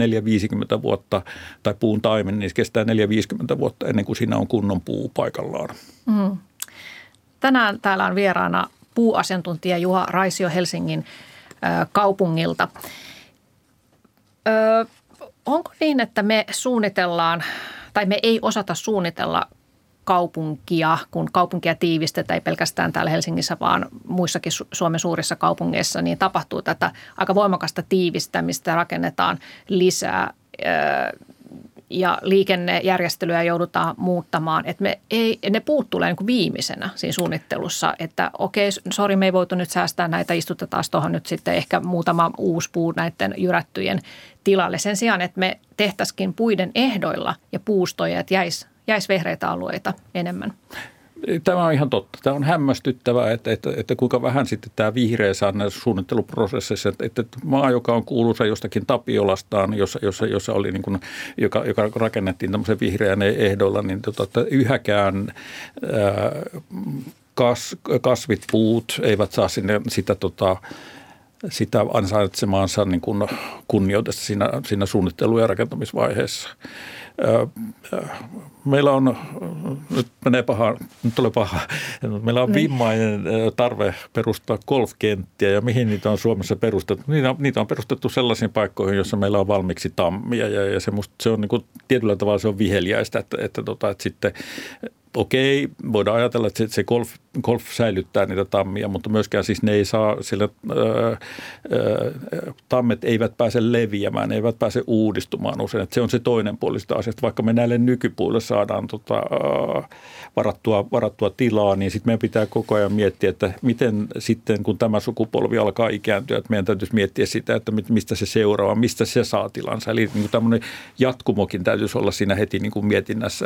vuotta, tai puun taimen, niin se kestää 4-50 vuotta ennen kuin siinä on kunnon puu paikallaan. Mm. Tänään täällä on vieraana puuasiantuntija Juha Raisio Helsingin ö, kaupungilta. Ö, onko niin, että me suunnitellaan tai me ei osata suunnitella kaupunkia, kun kaupunkia tiivistetään, ei pelkästään täällä Helsingissä, vaan muissakin Suomen suurissa kaupungeissa, niin tapahtuu tätä aika voimakasta tiivistämistä, rakennetaan lisää ja liikennejärjestelyä joudutaan muuttamaan. Että me ei, ne puut tulee niin viimeisenä siinä suunnittelussa, että okei, sori, me ei voitu nyt säästää näitä, istutetaan tuohon nyt sitten ehkä muutama uusi puu näiden jyrättyjen tilalle. Sen sijaan, että me tehtäisikin puiden ehdoilla ja puustoja, että jäisi jäisi vehreitä alueita enemmän. Tämä on ihan totta. Tämä on hämmästyttävää, että, että, että kuinka vähän sitten tämä vihreä saa näissä suunnitteluprosesseissa. Että, että maa, joka on kuuluisa jostakin Tapiolastaan, jossa, jossa, jossa oli niin kuin, joka, joka rakennettiin tämmöisen vihreän ehdolla, niin tota, että yhäkään ää, kas, kasvit, puut eivät saa sinne sitä tota, sitä ansaitsemaansa niin kuin kunnioitusta siinä, siinä suunnittelu- ja rakentamisvaiheessa. Meillä on, nyt menee paha, nyt tulee paha, meillä on niin. vimmainen tarve perustaa golfkenttiä ja mihin niitä on Suomessa perustettu. Niitä, niitä on perustettu sellaisiin paikkoihin, joissa meillä on valmiiksi tammia ja, ja se, musta, se on niin kuin, tietyllä tavalla se on viheliäistä, että, että, tota, että sitten okei, voidaan ajatella, että se golf, golf säilyttää niitä tammia, mutta myöskään siis ne ei saa, sillä ää, tammet eivät pääse leviämään, ne eivät pääse uudistumaan usein. Että se on se toinen puoli sitä asiasta. Vaikka me näille nykypuille saadaan tota, ää, varattua, varattua tilaa, niin sitten meidän pitää koko ajan miettiä, että miten sitten, kun tämä sukupolvi alkaa ikääntyä, että meidän täytyisi miettiä sitä, että mistä se seuraava, mistä se saa tilansa. Eli niin tämmöinen jatkumokin täytyisi olla siinä heti niin kuin mietinnässä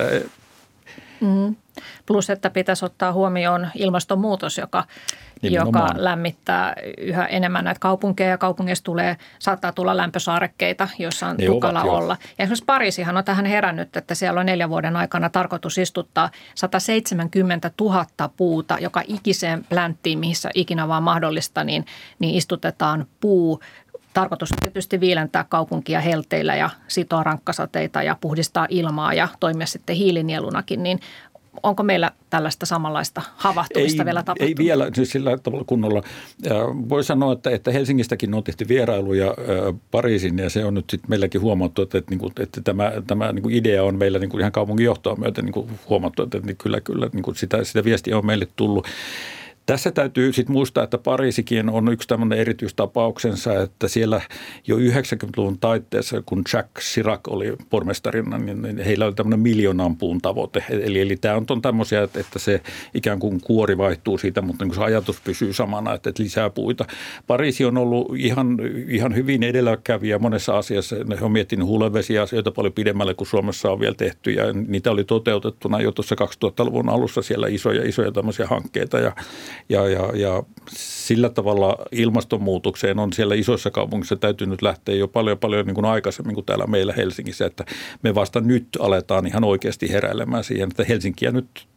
Mm. Plus, että pitäisi ottaa huomioon ilmastonmuutos, joka, joka lämmittää yhä enemmän näitä kaupunkeja. Kaupungeissa tulee, saattaa tulla lämpösaarekkeita, joissa on ne tukala ovat, olla. Ja esimerkiksi Pariisihan on tähän herännyt, että siellä on neljän vuoden aikana tarkoitus istuttaa 170 000 puuta, joka ikiseen plänttiin, missä ikinä vaan mahdollista, niin, niin istutetaan puu tarkoitus tietysti viilentää kaupunkia helteillä ja sitoa rankkasateita ja puhdistaa ilmaa ja toimia sitten hiilinielunakin, niin onko meillä tällaista samanlaista havahtumista ei, vielä tapahtunut? Ei vielä siis sillä tavalla kunnolla. Voi sanoa, että, että Helsingistäkin on tehty vierailuja Pariisin ja se on nyt sitten meilläkin huomattu, että, että, että, että tämä, tämä niin kuin idea on meillä niin kuin ihan kaupungin johtoa myöten niin kuin huomattu, että, että kyllä, kyllä niin kuin sitä, sitä viestiä on meille tullut Tässä täytyy sitten muistaa, että Pariisikin on yksi tämmöinen erityistapauksensa, että siellä jo 90-luvun taitteessa, kun Jack Chirac oli pormestarina, niin, niin heillä oli tämmöinen miljoonan puun tavoite. Eli, eli tämä on, on tämmöisiä, että, että se ikään kuin kuori vaihtuu siitä, mutta niin se ajatus pysyy samana, että, että lisää puita. Pariisi on ollut ihan, ihan hyvin edelläkävijä monessa asiassa. Ne on miettinyt hulevesiasioita paljon pidemmälle kuin Suomessa on vielä tehty ja niitä oli toteutettuna jo tuossa 2000-luvun alussa siellä isoja, isoja tämmöisiä hankkeita ja, ja, ja, ja sillä tavalla ilmastonmuutokseen on siellä isoissa kaupungissa täytynyt lähteä jo paljon paljon niin kuin aikaisemmin kuin täällä meillä Helsingissä, että me vasta nyt aletaan ihan oikeasti heräilemään siihen, että Helsinkiä nyt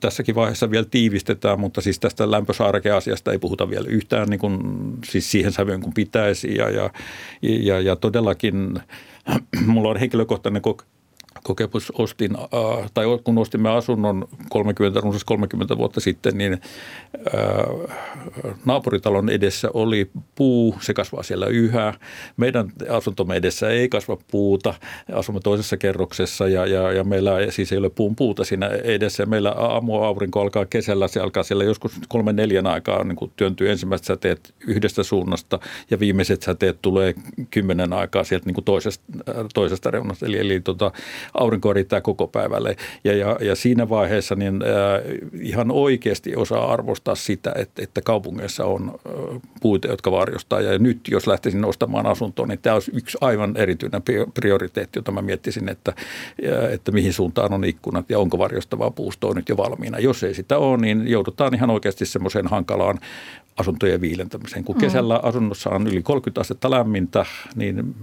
tässäkin vaiheessa vielä tiivistetään, mutta siis tästä lämpösaarekeasiasta ei puhuta vielä yhtään niin kuin, siis siihen sävyyn kuin pitäisi. Ja, ja, ja, ja todellakin mulla on henkilökohtainen kokemus ostin, äh, tai kun ostimme asunnon 30, runsas 30 vuotta sitten, niin äh, naapuritalon edessä oli puu, se kasvaa siellä yhä. Meidän asuntomme edessä ei kasva puuta, asumme toisessa kerroksessa ja, ja, ja meillä siis ei ole puun puuta siinä edessä. Meillä aamuaurinko alkaa kesällä, se alkaa siellä joskus kolme neljän aikaa niin kuin työntyy ensimmäiset säteet yhdestä suunnasta ja viimeiset säteet tulee kymmenen aikaa sieltä niin kuin toisesta, toisesta reunasta. Eli, eli tota, aurinko riittää koko päivälle. Ja, ja, ja siinä vaiheessa niin äh, ihan oikeasti osaa arvostaa sitä, että, että kaupungeissa on äh, puita, jotka varjostaa. Ja nyt jos lähtisin ostamaan asuntoon, niin tämä olisi yksi aivan erityinen prioriteetti, jota mä miettisin, että, äh, että mihin suuntaan on ikkunat ja onko varjostavaa puustoa nyt jo valmiina. Jos ei sitä ole, niin joudutaan ihan oikeasti semmoiseen hankalaan asuntojen viilentämiseen. Kun mm. kesällä asunnossa on yli 30 astetta lämmintä, niin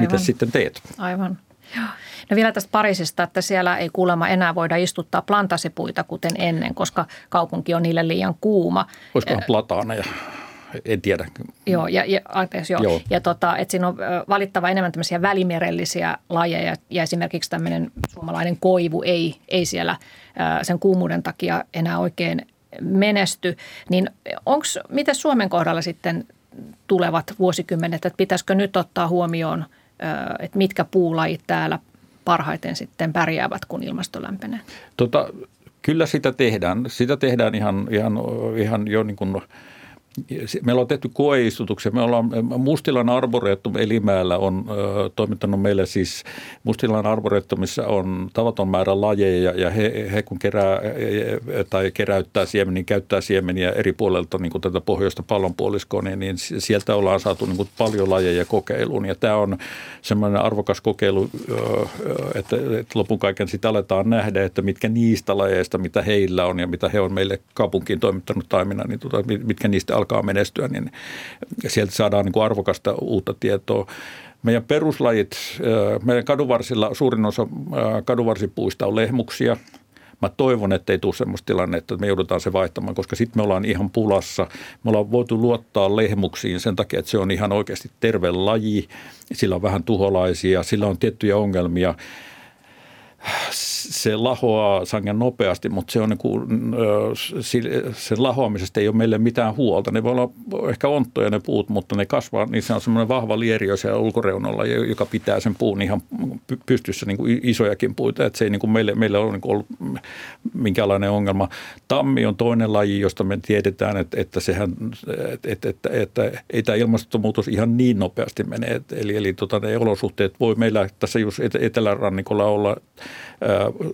mitä sitten teet? Aivan. Joo. No vielä tästä Pariisista, että siellä ei kuulemma enää voida istuttaa plantasipuita kuten ennen, koska kaupunki on niille liian kuuma. Olisikohan plataaneja? En tiedä. Joo, ja, ja, anteeksi, joo. joo. ja tota, että siinä on valittava enemmän tämmöisiä välimerellisiä lajeja ja esimerkiksi tämmöinen suomalainen koivu ei, ei siellä sen kuumuuden takia enää oikein menesty. Niin onko, miten Suomen kohdalla sitten tulevat vuosikymmenet, että pitäisikö nyt ottaa huomioon – että mitkä puulajit täällä parhaiten sitten pärjäävät, kun ilmasto lämpenee? Tota, kyllä sitä tehdään. Sitä tehdään ihan, ihan, ihan jo niin kuin – Meillä on tehty koeistutuksia. Me ollaan, Mustilan arboreettum Elimäällä on ö, toimittanut meille siis, Mustilan arboreettumissa on tavaton määrä lajeja ja he, he kun kerää tai keräyttää siemeniä, niin käyttää siemeniä eri puolelta niin kuin tätä pohjoista pallonpuoliskoa, niin, niin sieltä ollaan saatu niin kuin paljon lajeja kokeiluun. Ja tämä on semmoinen arvokas kokeilu, että, että lopun kaiken sitä aletaan nähdä, että mitkä niistä lajeista, mitä heillä on ja mitä he on meille kaupunkiin toimittanut taimina, niin tota, mitkä niistä alkaa menestyä, niin sieltä saadaan niin kuin arvokasta uutta tietoa. Meidän peruslajit, meidän kadunvarsilla suurin osa kadunvarsipuista on lehmuksia. Mä toivon, että ei tule sellaista tilannetta, että me joudutaan se vaihtamaan, koska sitten me ollaan ihan pulassa. Me ollaan voitu luottaa lehmuksiin sen takia, että se on ihan oikeasti terve laji. Sillä on vähän tuholaisia, sillä on tiettyjä ongelmia se lahoaa sangen nopeasti, mutta se on niin kuin, sen lahoamisesta ei ole meille mitään huolta. Ne voi olla ehkä onttoja ne puut, mutta ne kasvaa, niin se on semmoinen vahva lierio siellä ulkoreunalla, joka pitää sen puun ihan pystyssä niin kuin isojakin puita. Että se ei niin kuin meille, meille ole niin kuin ollut minkäänlainen ongelma. Tammi on toinen laji, josta me tiedetään, että, että, sehän, että, että, että, että ei tämä ilmastonmuutos ihan niin nopeasti mene. Eli, eli tota, ne olosuhteet voi meillä tässä just etelärannikolla olla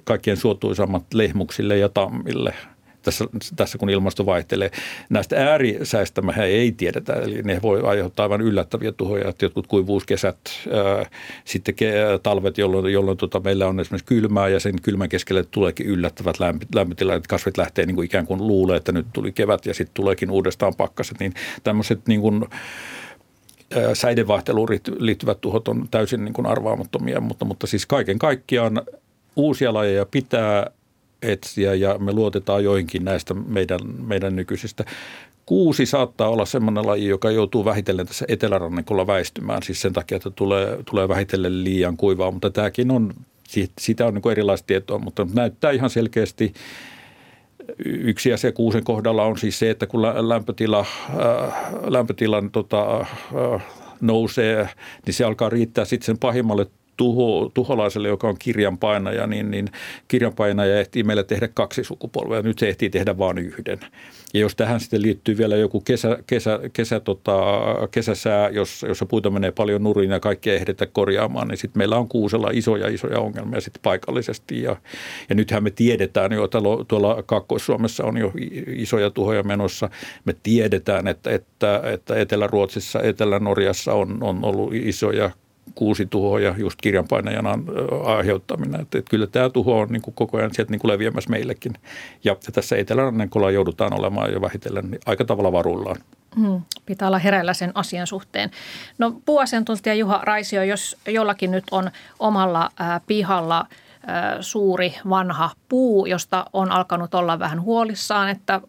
kaikkien suotuisammat lehmuksille ja tammille. Tässä, tässä kun ilmasto vaihtelee. Näistä äärisäistä mehän ei tiedetä, eli ne voi aiheuttaa aivan yllättäviä tuhoja, että jotkut kuivuuskesät, ää, sitten talvet, jolloin, jolloin tota, meillä on esimerkiksi kylmää ja sen kylmän keskelle tuleekin yllättävät lämpötilat, kasvit lähtee niin kuin ikään kuin luulee, että nyt tuli kevät ja sitten tuleekin uudestaan pakkaset, niin tämmöiset niin kuin, säidevaihteluun liittyvät tuhot on täysin niin kuin arvaamattomia, mutta, mutta siis kaiken kaikkiaan uusia lajeja pitää etsiä ja me luotetaan joihinkin näistä meidän, meidän nykyisistä. Kuusi saattaa olla sellainen laji, joka joutuu vähitellen tässä etelärannikolla väistymään, siis sen takia, että tulee, tulee vähitellen liian kuivaa, mutta tämäkin on, sitä on niin erilaista tietoa, mutta näyttää ihan selkeästi Yksi asia kuusen kohdalla on siis se, että kun lämpötila, äh, lämpötilan tota, äh, nousee, niin se alkaa riittää sitten sen pahimmalle tuho, tuholaiselle, joka on kirjanpainaja, niin, niin kirjanpainaja ehtii meille tehdä kaksi sukupolvea. Nyt se ehtii tehdä vain yhden. Ja jos tähän sitten liittyy vielä joku kesä, kesä, kesä, tota, kesäsää, jos, jossa puita menee paljon nurin ja kaikkea ehditä korjaamaan, niin sitten meillä on kuusella isoja, isoja ongelmia sitten paikallisesti. Ja, ja nythän me tiedetään jo, että tuolla Kaakkois-Suomessa on jo isoja tuhoja menossa. Me tiedetään, että, että, että Etelä-Ruotsissa, Etelä-Norjassa on, on ollut isoja kuusi tuhoja just kirjanpainajana aiheuttamina. Että, että kyllä tämä tuho on niin kuin koko ajan sieltä niin kuin leviämässä meillekin. Ja tässä Etelä-Rannenkolla joudutaan olemaan jo vähitellen niin aika tavalla varuillaan. Hmm, pitää olla hereillä sen asian suhteen. No puuasiantuntija Juha Raisio, jos jollakin nyt on omalla äh, pihalla äh, suuri vanha puu, josta on alkanut olla vähän huolissaan, että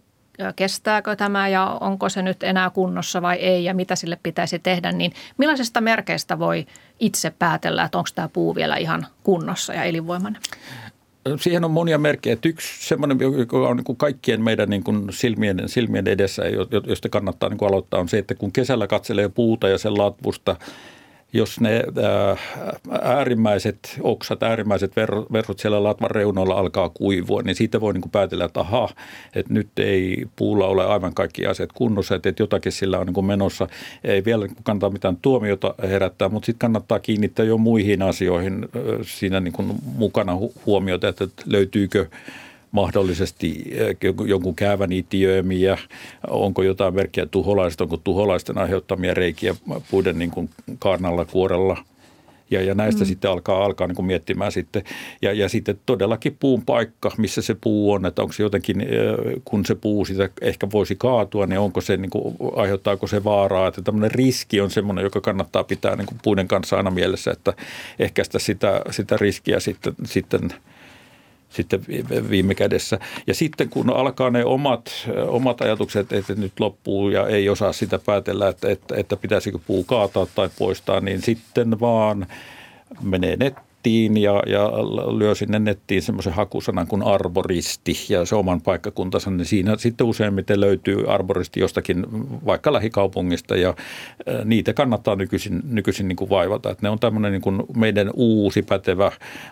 kestääkö tämä ja onko se nyt enää kunnossa vai ei ja mitä sille pitäisi tehdä, niin millaisesta merkeistä voi itse päätellä, että onko tämä puu vielä ihan kunnossa ja elinvoimainen? Siihen on monia merkkejä. Yksi semmoinen, joka on niin kuin kaikkien meidän niin kuin silmien, edessä, josta kannattaa niin kuin aloittaa, on se, että kun kesällä katselee puuta ja sen latvusta – jos ne äärimmäiset oksat, äärimmäiset verhot siellä latvan reunoilla alkaa kuivua, niin siitä voi niin kuin päätellä, että aha, että nyt ei puulla ole aivan kaikki asiat kunnossa, että jotakin sillä on niin kuin menossa. Ei vielä kannata mitään tuomiota herättää, mutta sitten kannattaa kiinnittää jo muihin asioihin siinä niin kuin mukana huomiota, että löytyykö mahdollisesti eh, jonkun käyvän itiöimiä, onko jotain merkkiä tuholaista, onko tuholaisten aiheuttamia reikiä puiden niin kuin kaarnalla, kuorella – ja, ja näistä mm. sitten alkaa, alkaa niin kuin miettimään sitten. Ja, ja sitten todellakin puun paikka, missä se puu on, että onko se jotenkin, eh, kun se puu sitä ehkä voisi kaatua, niin onko se, niin kuin, aiheuttaako se vaaraa. Että tämmöinen riski on semmoinen, joka kannattaa pitää niin kuin puiden kanssa aina mielessä, että ehkäistä sitä, sitä riskiä sitten, sitten – sitten viime kädessä. Ja sitten kun alkaa ne omat, omat ajatukset, että nyt loppuu ja ei osaa sitä päätellä, että, että, että pitäisikö puu kaataa tai poistaa, niin sitten vaan menee nettiin nettiin ja, ja lyö sinne nettiin semmoisen hakusanan kuin arboristi ja se oman paikkakuntansa, niin siinä sitten useimmiten löytyy arboristi jostakin vaikka lähikaupungista ja niitä kannattaa nykyisin, nykyisin niin kuin vaivata. Että ne on tämmöinen niin kuin meidän uusi pätevä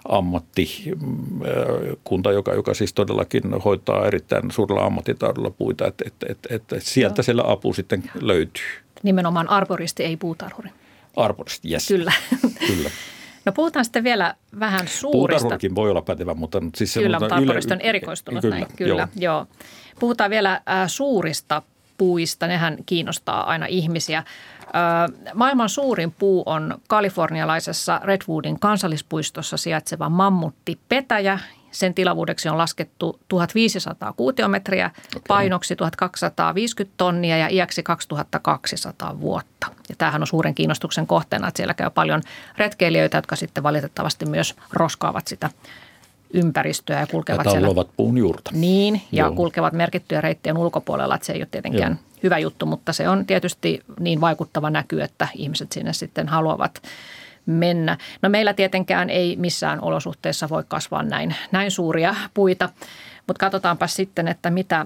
ammattikunta, joka, joka siis todellakin hoitaa erittäin suurella ammattitaidolla puita, että, että, että, että sieltä Joo. siellä apu sitten löytyy. Nimenomaan arboristi, ei puutarhuri. Arboristi, yes. Kyllä. Kyllä. No puhutaan sitten vielä vähän suurista. Puutarhurikin voi olla pätevä, mutta siis Kyllä, mutta arborist on erikoistunut kyllä, näin. Kyllä, joo. joo. Puhutaan vielä äh, suurista puista, nehän kiinnostaa aina ihmisiä. Äh, maailman suurin puu on kalifornialaisessa Redwoodin kansallispuistossa sijaitseva mammutti petäjä, sen tilavuudeksi on laskettu 1500 kuutiometriä, okay. painoksi 1250 tonnia ja iäksi 2200 vuotta. Ja tämähän on suuren kiinnostuksen kohteena, että siellä käy paljon retkeilijöitä, jotka sitten valitettavasti myös roskaavat sitä ympäristöä ja kulkevat ja siellä. puun juurta. Niin, ja Joo. kulkevat merkittyjä reittien ulkopuolella, että se ei ole tietenkään Joo. hyvä juttu, mutta se on tietysti niin vaikuttava näky, että ihmiset sinne sitten haluavat mennä. No meillä tietenkään ei missään olosuhteessa voi kasvaa näin, näin suuria puita, mutta katsotaanpa sitten, että mitä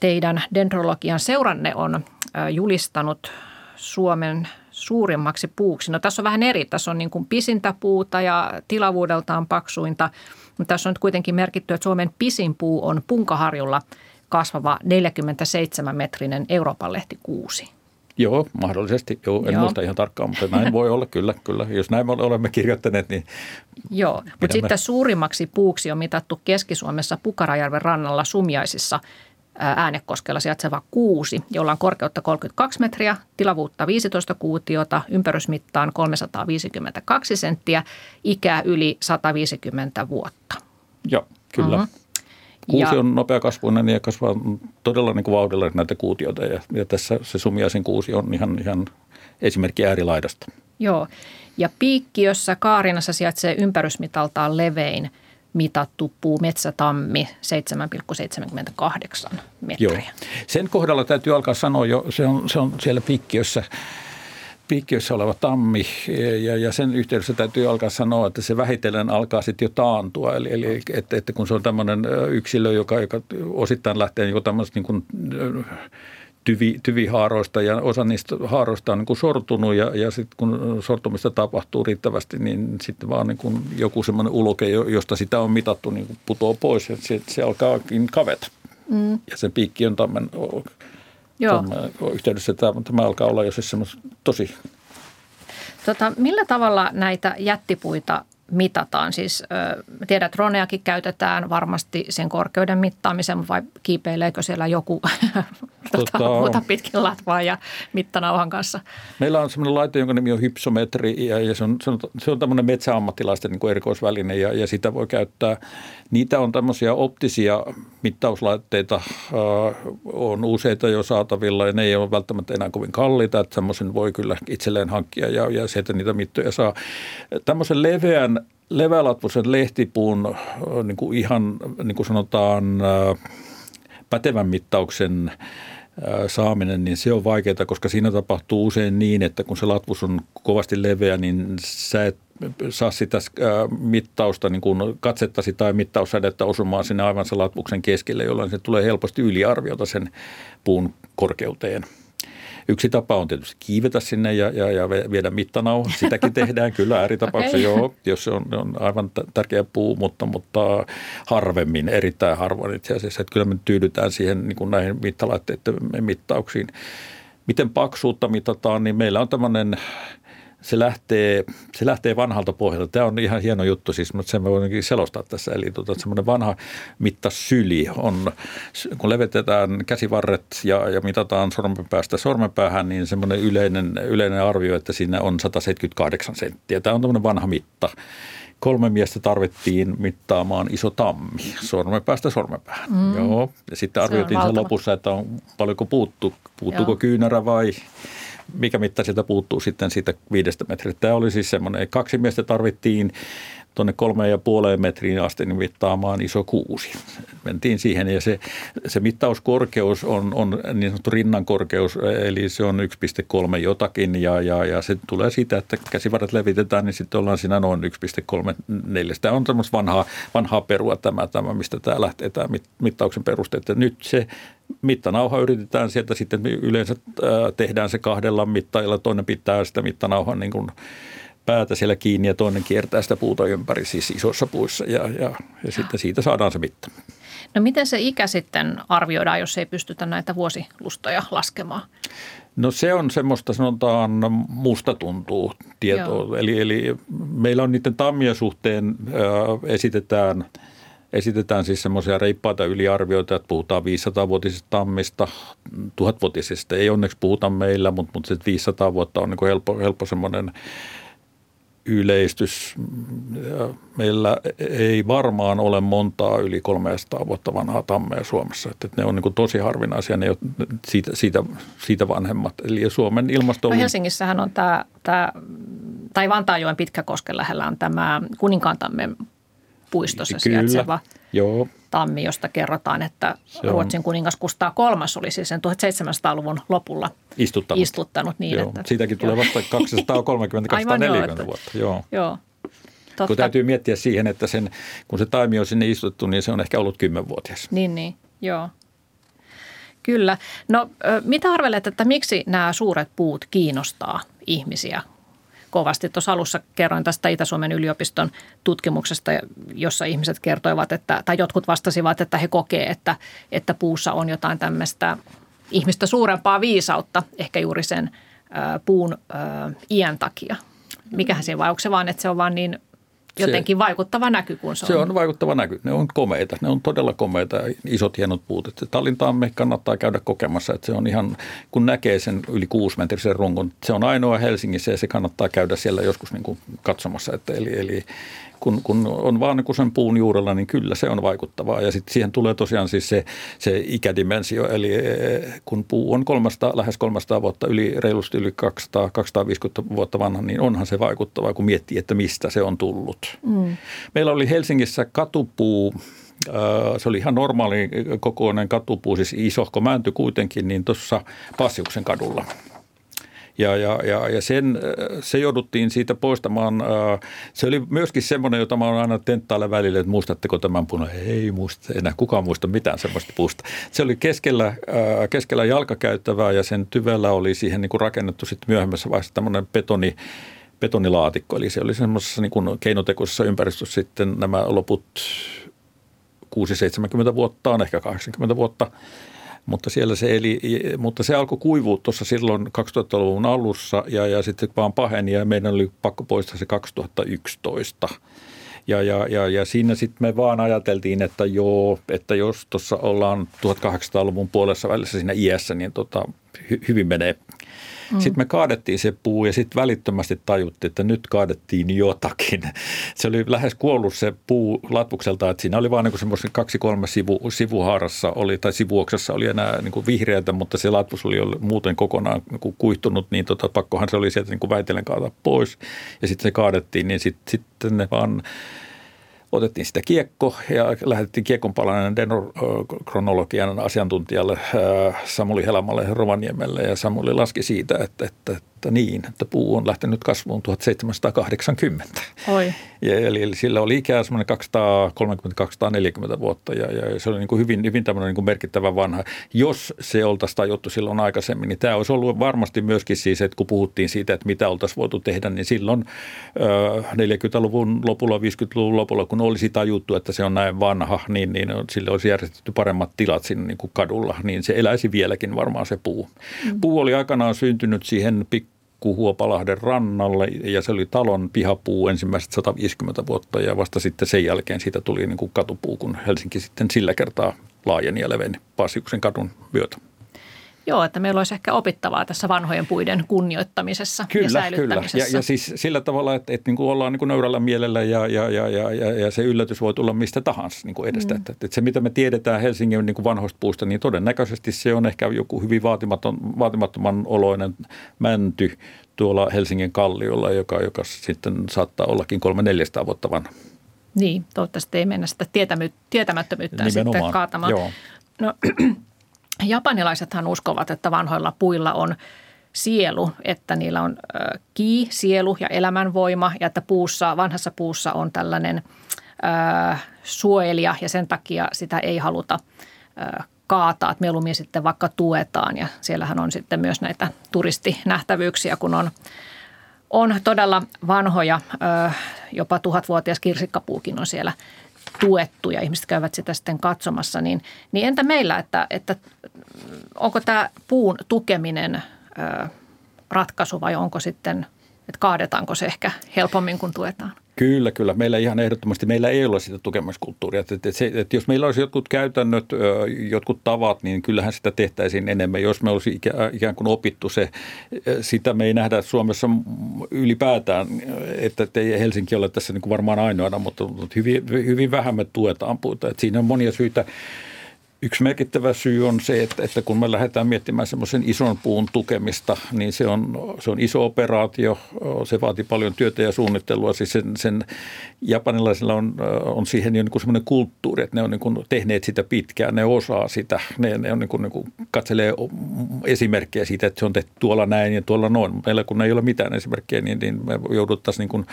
teidän dendrologian seuranne on julistanut Suomen suurimmaksi puuksi. No tässä on vähän eri. Tässä on niin kuin pisintä puuta ja tilavuudeltaan paksuinta, mutta tässä on nyt kuitenkin merkitty, että Suomen pisin puu on Punkaharjulla kasvava 47-metrinen Euroopan lehti kuusi. Joo, mahdollisesti. Joo, en Joo. muista ihan tarkkaan, mutta näin voi olla kyllä, kyllä. Jos näin olemme kirjoittaneet, niin Joo, mutta sitten suurimmaksi puuksi on mitattu Keski-Suomessa Pukarajärven rannalla Sumjaisissa Äänekoskella sijaitseva kuusi, jolla on korkeutta 32 metriä, tilavuutta 15 kuutiota, ympärysmittaan 352 senttiä, ikää yli 150 vuotta. Joo, kyllä. Uh-huh. Kuusi ja, on nopea kasvuinen ja kasvaa todella niin kuin vauhdilla näitä kuutioita ja, ja tässä se sumiaisen kuusi on ihan, ihan esimerkki äärilaidasta. Joo, ja piikkiössä Kaarinassa sijaitsee ympärysmitaltaan levein mitattu puu metsätammi 7,78 metriä. Joo. Sen kohdalla täytyy alkaa sanoa jo, se on, se on siellä piikkiössä – piikkiössä oleva tammi ja, ja sen yhteydessä täytyy alkaa sanoa, että se vähitellen alkaa sitten jo taantua. Eli, eli että, että kun se on tämmöinen yksilö, joka, joka osittain lähtee niin tämmöistä niin kuin, tyvi, tyvihaaroista ja osa niistä haaroista on niin kuin sortunut ja, ja sitten kun sortumista tapahtuu riittävästi, niin sitten vaan niin kuin joku semmoinen uloke, josta sitä on mitattu, niin kuin putoo pois ja se, se alkaakin kaveta. Mm. Ja se piikki on tammen Joo. yhteydessä. Tämä, tämä alkaa olla jo siis tosi Tota, millä tavalla näitä jättipuita mitataan? Siis äh, tiedät, että droneakin käytetään varmasti sen korkeuden mittaamisen, vai kiipeileekö siellä joku tota, tota, pitkin latvaa ja mittanauhan kanssa? Meillä on sellainen laite, jonka nimi on hypsometri ja, ja se, on, se, on, se on tämmöinen metsäammattilaisten niin erikoisväline ja, ja sitä voi käyttää. Niitä on tämmöisiä optisia mittauslaitteita, äh, on useita jo saatavilla ja ne ei ole välttämättä enää kovin kalliita, että semmoisen voi kyllä itselleen hankkia ja, ja sieltä niitä mittoja saa. Tämmöisen leveän levälatvuisen lehtipuun niin kuin ihan niin kuin sanotaan pätevän mittauksen saaminen, niin se on vaikeaa, koska siinä tapahtuu usein niin, että kun se latvus on kovasti leveä, niin sä et saa sitä mittausta, niin kuin katsettasi tai mittaussädettä osumaan sinne aivan se latvuksen keskelle, jolloin se tulee helposti yliarviota sen puun korkeuteen – Yksi tapa on tietysti kiivetä sinne ja, ja, ja viedä mittanauha. Sitäkin tehdään kyllä ääritapauksessa, okay. joo, jos se on, on aivan tärkeä puu, mutta, mutta harvemmin, erittäin harvoin itse asiassa. Että kyllä me tyydytään siihen niin kuin näihin mittalaitteiden mittauksiin. Miten paksuutta mitataan, niin meillä on tämmöinen se lähtee, se lähtee vanhalta pohjalta. Tämä on ihan hieno juttu, siis, mutta sen voin selostaa tässä. Eli tuota, semmoinen vanha mittasyli on, kun levetetään käsivarret ja, ja mitataan sormenpäästä sormenpäähän, niin semmoinen yleinen, yleinen arvio, että siinä on 178 senttiä. Tämä on tämmöinen vanha mitta kolme miestä tarvittiin mittaamaan iso tammi sormenpäästä sormenpäähän. Mm. Joo. Ja sitten arvioitiin se sen lopussa, että on, paljonko puuttu, puuttuuko Joo. kyynärä vai mikä mitta sieltä puuttuu sitten siitä viidestä metristä. Tämä oli siis semmoinen, kaksi miestä tarvittiin tuonne kolmeen ja puoleen metriin asti niin mittaamaan iso kuusi. Mentiin siihen ja se, se mittauskorkeus on, on niin sanottu rinnan korkeus, eli se on 1,3 jotakin ja, ja, ja se tulee siitä, että käsivarret levitetään, niin sitten ollaan siinä noin 1,34. Tämä on semmoista vanhaa, vanhaa perua tämä, tämä, mistä tämä lähtee tämä mittauksen perusteet. nyt se mittanauha yritetään sieltä sitten yleensä tehdään se kahdella mittailla, toinen pitää sitä mittanauhan niin kuin päätä siellä kiinni ja toinen kiertää sitä puuta ympäri, siis isossa puissa ja, ja, ja sitten siitä saadaan se mitta. No miten se ikä sitten arvioidaan, jos ei pystytä näitä vuosilustoja laskemaan? No se on semmoista sanotaan musta tuntuu tietoa. Eli, eli meillä on niiden tammien suhteen äh, esitetään, esitetään siis semmoisia reippaita yliarvioita, että puhutaan 500-vuotisesta tammista, 1000-vuotisesta ei onneksi puhuta meillä, mutta, mutta se 500 vuotta on niin helppo, helppo semmoinen yleistys. Meillä ei varmaan ole montaa yli 300 vuotta vanhaa tammea Suomessa. Että ne on niin tosi harvinaisia, ne siitä, siitä, siitä vanhemmat. Eli Suomen ilmasto... No Helsingissähän on tämä, tämä tai Vantaajoen Pitkäkosken lähellä on tämä Kuninkaantammen puistossa Kyllä. sijaitseva Joo. tammi, josta kerrotaan, että se Ruotsin kuningas Kustaa kolmas oli siis sen 1700-luvun lopulla istuttanut. istuttanut niin, joo. että, Siitäkin tulee vasta 230-240 vuotta. Joo. joo. Totta. Kun täytyy miettiä siihen, että sen, kun se taimi on sinne istuttu, niin se on ehkä ollut kymmenvuotias. Niin, niin, joo. Kyllä. No mitä arvelet, että miksi nämä suuret puut kiinnostaa ihmisiä kovasti. Tuossa alussa kerroin tästä Itä-Suomen yliopiston tutkimuksesta, jossa ihmiset kertoivat, että, tai jotkut vastasivat, että he kokee, että, että puussa on jotain tämmöistä ihmistä suurempaa viisautta, ehkä juuri sen puun iän takia. Mikähän se vai onko se vaan, että se on vaan niin jotenkin se, vaikuttava näky, kun se, se on. Se on vaikuttava näky. Ne on komeita. Ne on todella komeita, isot hienot puut. Että Tallintaamme kannattaa käydä kokemassa, että se on ihan, kun näkee sen yli kuusimetrisen rungon, se on ainoa Helsingissä ja se kannattaa käydä siellä joskus niin kuin katsomassa. Että eli, eli kun, kun on vaan niin sen puun juurella, niin kyllä se on vaikuttavaa. Ja sitten siihen tulee tosiaan siis se, se ikädimensio, eli eh, kun puu on 300, lähes 300 vuotta, yli, reilusti yli 200, 250 vuotta vanha, niin onhan se vaikuttavaa, kun miettii, että mistä se on tullut. Mm. Meillä oli Helsingissä katupuu, se oli ihan normaali kokoinen katupuu, siis isohko mänty kuitenkin, niin tuossa Passiuksen kadulla – Ja, ja, ja, ja sen, se jouduttiin siitä poistamaan. Se oli myöskin semmoinen, jota mä oon aina tenttailla välillä, että muistatteko tämän punan? Ei muista enää kukaan muista mitään semmoista puusta. Se oli keskellä, keskellä jalkakäyttävää ja sen tyvellä oli siihen niin kuin rakennettu sitten myöhemmässä vaiheessa tämmöinen betoni, betonilaatikko. Eli se oli semmoisessa niin kuin keinotekoisessa ympäristössä sitten nämä loput 6-70 vuotta on, ehkä 80 vuotta – mutta siellä se eli, mutta se alkoi kuivua tuossa silloin 2000-luvun alussa ja, ja sitten vaan paheni ja meidän oli pakko poistaa se 2011. Ja, ja, ja, ja siinä sitten me vaan ajateltiin, että joo, että jos tuossa ollaan 1800-luvun puolessa välissä siinä iässä, niin tota, hy, hyvin menee Mm. Sitten me kaadettiin se puu ja sitten välittömästi tajuttiin, että nyt kaadettiin jotakin. Se oli lähes kuollut se puu latvukselta, että siinä oli vain niin semmoisen kaksi-kolme sivu, sivuhaarassa oli, tai sivuoksessa oli enää niin kuin vihreätä, mutta se latvus oli muuten kokonaan niin kuihtunut, niin tota, pakkohan se oli sieltä niin kuin väitellen kaata pois. Ja sitten se kaadettiin, niin sitten, sitten ne vaan otettiin sitä kiekko ja lähetettiin kiekonpalainen dendrokronologian asiantuntijalle Samuli Helamalle Rovaniemelle ja Samuli laski siitä, että, että, että niin, että puu on lähtenyt kasvuun 1780. Oi. Ja, eli, eli sillä oli ikää semmoinen 230-240 vuotta ja, ja se oli niin kuin hyvin, hyvin tämmöinen niin kuin merkittävä vanha. Jos se oltaisiin tajuttu silloin aikaisemmin, niin tämä olisi ollut varmasti myöskin siis, että kun puhuttiin siitä, että mitä oltaisiin voitu tehdä, niin silloin 40-luvun lopulla, 50-luvun lopulla, kun olisi tajuttu, että se on näin vanha, niin, niin sille olisi järjestetty paremmat tilat sinne niin kuin kadulla, niin se eläisi vieläkin varmaan se puu. Mm. Puu oli aikanaan syntynyt siihen pikku Huopalahden rannalle ja se oli talon pihapuu ensimmäiset 150 vuotta ja vasta sitten sen jälkeen siitä tuli niin kuin katupuu, kun Helsinki sitten sillä kertaa laajeni ja leveni Paasiuksen kadun myötä. Joo, että meillä olisi ehkä opittavaa tässä vanhojen puiden kunnioittamisessa kyllä, ja säilyttämisessä. Kyllä, ja, ja siis sillä tavalla, että, että niin kuin ollaan niin kuin nöyrällä mielellä ja, ja, ja, ja, ja, ja se yllätys voi tulla mistä tahansa niin kuin edestä. Mm. Että, että se, mitä me tiedetään Helsingin niin kuin vanhoista puista, niin todennäköisesti se on ehkä joku hyvin vaatimaton, vaatimattoman oloinen mänty tuolla Helsingin kalliolla, joka, joka sitten saattaa ollakin kolme neljästä vuotta vanha. Niin, toivottavasti ei mennä sitä tietämättömyyttä Nimenomaan, sitten kaatamaan. Joo. No, Japanilaisethan uskovat, että vanhoilla puilla on sielu, että niillä on ki, sielu ja elämänvoima ja että puussa, vanhassa puussa on tällainen ö, suojelija ja sen takia sitä ei haluta ö, kaataa, että mieluummin sitten vaikka tuetaan ja siellähän on sitten myös näitä turistinähtävyyksiä, kun on, on todella vanhoja, ö, jopa tuhatvuotias kirsikkapuukin on siellä tuettu ja ihmiset käyvät sitä sitten katsomassa, niin, niin entä meillä, että, että onko tämä puun tukeminen ö, ratkaisu vai onko sitten, että kaadetaanko se ehkä helpommin kuin tuetaan? Kyllä, kyllä. Meillä ihan ehdottomasti, meillä ei ole sitä tukemiskulttuuria. Että, että, se, että jos meillä olisi jotkut käytännöt, jotkut tavat, niin kyllähän sitä tehtäisiin enemmän. Jos me olisi ikään kuin opittu se, sitä me ei nähdä Suomessa ylipäätään, että, että ei Helsinki ole tässä niin kuin varmaan ainoana, mutta, mutta hyvin, hyvin vähän me tuetaan puuta. Että siinä on monia syitä Yksi merkittävä syy on se, että, että kun me lähdetään miettimään semmoisen ison puun tukemista, niin se on, se on iso operaatio, se vaatii paljon työtä ja suunnittelua. Siis sen, sen japanilaisilla on, on siihen jo niin semmoinen kulttuuri, että ne on niin kuin tehneet sitä pitkään, ne osaa sitä, ne, ne on niin kuin, niin kuin katselee esimerkkejä siitä, että se on tehty tuolla näin ja tuolla noin. Meillä kun ei ole mitään esimerkkejä, niin, niin me jouduttaisiin niin kuin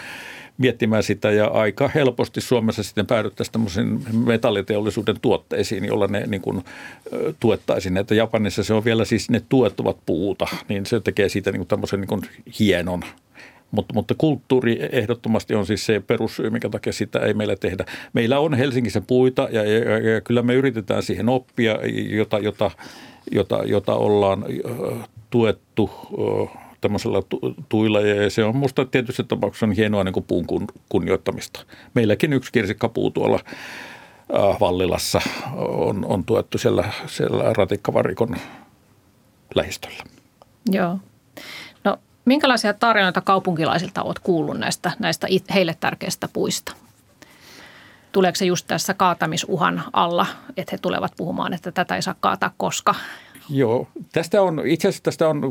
miettimään sitä ja aika helposti Suomessa sitten päädyttäisiin tämmöisen metalliteollisuuden tuotteisiin, jolla ne niin kuin, tuettaisiin. Että Japanissa se on vielä siis ne tuettavat puuta, niin se tekee siitä niin kuin tämmöisen niin kuin hienon mutta, mutta kulttuuri ehdottomasti on siis se perussyy, mikä takia sitä ei meillä tehdä. Meillä on Helsingissä puita ja, ja, ja kyllä me yritetään siihen oppia, jota, jota, jota, jota ollaan tuettu tämmöisellä tuilla ja se on minusta tietysti tapauksessa on hienoa niin kuin puun kunnioittamista. Meilläkin yksi kirsikkapuu tuolla Vallilassa on, on tuettu siellä, siellä ratikkavarikon lähistöllä. Joo. No minkälaisia tarinoita kaupunkilaisilta olet kuullut näistä, näistä heille tärkeistä puista? Tuleeko se just tässä kaatamisuhan alla, että he tulevat puhumaan, että tätä ei saa kaataa koska Joo, tästä on, itse asiassa tästä on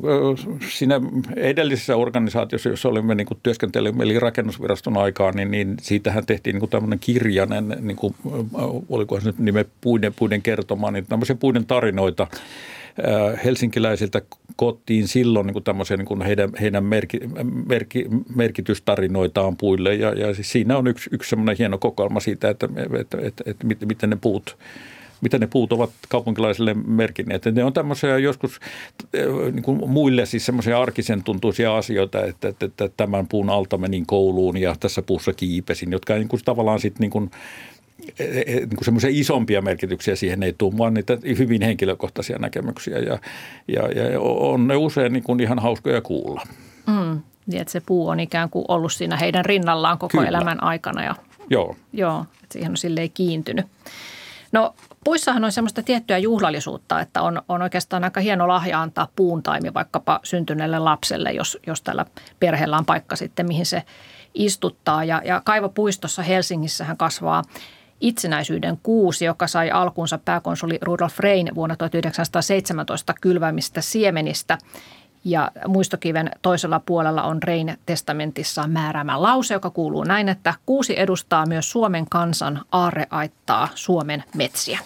siinä edellisessä organisaatiossa, jossa olimme niin työskentelimme, eli rakennusviraston aikaa, niin, niin siitähän tehtiin niin tämmöinen kirjainen, niin kuin, olikohan se nime puiden, puiden kertoma, niin tämmöisiä puiden tarinoita helsinkiläisiltä koottiin silloin niin kuin tämmöisiä niin kuin heidän, heidän merki, merki, merkitystarinoitaan puille ja, ja siis siinä on yksi, yksi semmoinen hieno kokoelma siitä, että, että, että, että miten ne puut mitä ne puut ovat kaupunkilaisille merkinneet. Ne on tämmöisiä joskus niin kuin muille siis semmoisia arkisen tuntuisia asioita, että, että, että tämän puun alta menin kouluun ja tässä puussa kiipesin, jotka niin kuin tavallaan sitten niin kuin E, e, niin kuin semmoisia isompia merkityksiä siihen ei tule, vaan niitä hyvin henkilökohtaisia näkemyksiä ja, ja, ja on ne usein niin kuin ihan hauskoja kuulla. Mm, niin että se puu on ikään kuin ollut siinä heidän rinnallaan koko Kyllä. elämän aikana ja Joo. Joo, että siihen on silleen kiintynyt. No puissahan on semmoista tiettyä juhlallisuutta, että on, on oikeastaan aika hieno lahja antaa puuntaimi vaikkapa syntyneelle lapselle, jos, jos tällä perheellä on paikka sitten, mihin se istuttaa. Ja, ja Kaivopuistossa Helsingissähän kasvaa itsenäisyyden kuusi, joka sai alkunsa pääkonsuli Rudolf Rein vuonna 1917 kylvämistä siemenistä. Ja muistokiven toisella puolella on Rein testamentissa määräämä lause, joka kuuluu näin, että kuusi edustaa myös Suomen kansan aarreaittaa Suomen metsiä.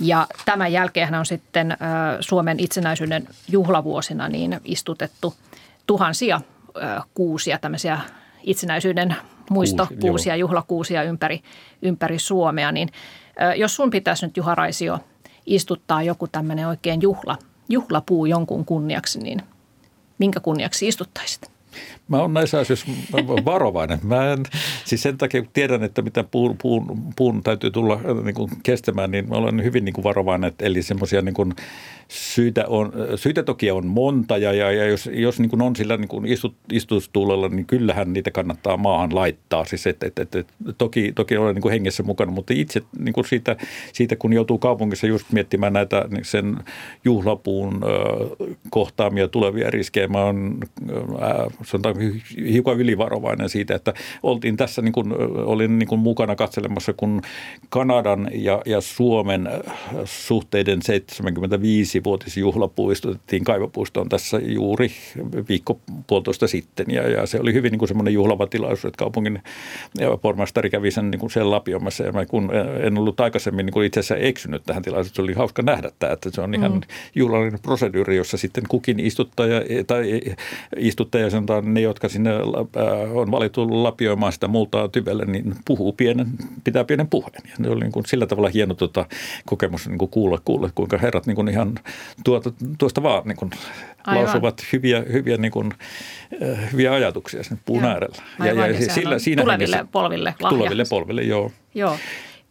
Ja tämän jälkeen on sitten Suomen itsenäisyyden juhlavuosina niin istutettu tuhansia kuusia tämmöisiä itsenäisyyden muistokuusia, juhlakuusia ympäri, ympäri Suomea, niin jos sun pitäisi nyt Juha Raisio istuttaa joku tämmöinen oikein juhla, juhlapuu jonkun kunniaksi, niin minkä kunniaksi istuttaisit? Mä oon näissä asioissa varovainen. Mä en, siis sen takia, kun tiedän, että mitä puun, puun, puun täytyy tulla niin kuin kestämään, niin mä olen hyvin niin kuin varovainen. Eli semmoisia niin syitä, on, syitä toki on monta ja, ja, ja jos, jos niin kuin on sillä niin kuin istut, istustuulella, niin kyllähän niitä kannattaa maahan laittaa. Siis et, et, et, toki, toki olen niin kuin hengessä mukana, mutta itse niin kuin siitä, siitä, kun joutuu kaupungissa just miettimään näitä niin sen juhlapuun äh, kohtaamia tulevia riskejä, mä oon äh, sanotaan hiukan ylivarovainen siitä, että oltiin tässä niin kuin, olin niin kuin mukana katselemassa, kun Kanadan ja, ja Suomen suhteiden 75-vuotisjuhlapuu istutettiin kaivopuistoon tässä juuri viikko puolitoista sitten ja, ja se oli hyvin niin kuin semmoinen juhlava tilaisuus, että kaupungin pormastari kävi sen, niin kuin sen lapiomassa ja mä kun en ollut aikaisemmin niin kuin itse asiassa eksynyt tähän tilaisuuteen, se oli hauska nähdä tämä, että se on ihan mm. juhlallinen proseduuri, jossa sitten kukin istuttaja tai istuttaja sanotaan ne, jotka sinne on valittu lapioimaan sitä multaa tyvelle, niin puhuu pienen, pitää pienen puheen. Ja ne oli niin kuin sillä tavalla hieno tuota, kokemus niin kuin kuulla, kuulla, kuinka herrat niin kuin ihan tuota, tuosta vaan niin kuin lausuvat hyviä, hyviä, niin kuin, äh, hyviä ajatuksia sen puun Joo. äärellä. Aivan, ja, ja sillä, siinä tuleville hengessä, polville lahja. Tuleville polville, joo. Joo.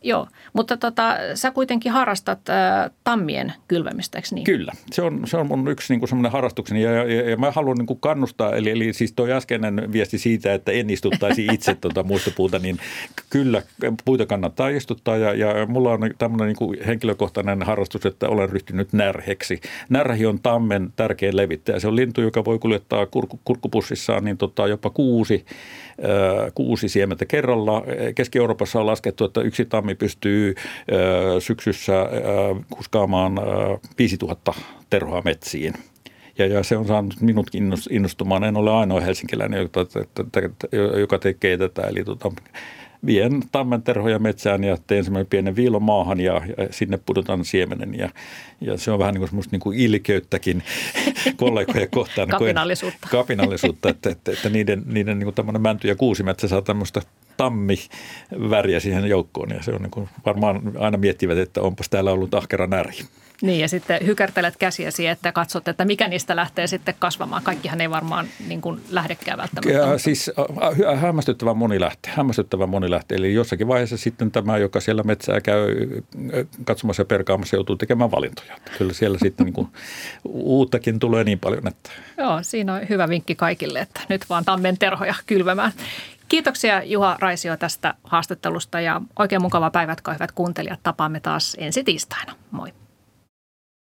Joo, mutta tota, sä kuitenkin harrastat äh, tammien kylvämistä, eikö niin? Kyllä, se on, se on mun yksi niin semmoinen harrastukseni ja, ja, ja mä haluan niin kuin kannustaa, eli, eli siis toi äskeinen viesti siitä, että en istuttaisi itse tuota muistopuuta, niin kyllä puita kannattaa istuttaa ja, ja mulla on tämmöinen niin kuin henkilökohtainen harrastus, että olen ryhtynyt närheksi. Närhi on tammen tärkein levittäjä. Se on lintu, joka voi kuljettaa kurku, kurkkupussissaan niin tota, jopa kuusi, kuusi siementä kerralla. Keski-Euroopassa on laskettu, että yksi tammi pystyy syksyssä kuskaamaan 5000 terhoa metsiin. Ja, ja se on saanut minutkin innostumaan. En ole ainoa helsinkiläinen, joka tekee tätä. Eli tota, vien tammenterhoja metsään ja teen semmoinen pienen viilon maahan ja, ja sinne pudotan siemenen. Ja, ja se on vähän niin kuin semmoista niin kuin ilkeyttäkin kollegoja kohtaan. kapinallisuutta. Kapinallisuutta, että, että, että niiden, niiden niin kuin tämmöinen mänty- ja kuusimetsä saa tämmöistä tammi-väriä siihen joukkoon. Ja se on niin kuin, varmaan aina miettivät, että onpas täällä ollut ahkera näri. Niin ja sitten hykertelet käsiäsi, että katsot, että mikä niistä lähtee sitten kasvamaan. Kaikkihan ei varmaan niin kuin lähdekään välttämättä. Ja, siis hämmästyttävän moni lähtee. Hämmästyttävän moni lähtee. Eli jossakin vaiheessa sitten tämä, joka siellä metsää käy katsomassa ja perkaamassa, joutuu tekemään valintoja. Kyllä siellä sitten niin kuin, uuttakin tulee niin paljon. Että... Joo, siinä on hyvä vinkki kaikille, että nyt vaan tammen terhoja kylvämään. Kiitoksia Juha Raisio tästä haastattelusta ja oikein mukava päivät, hyvät kuuntelijat. Tapaamme taas ensi tiistaina. Moi.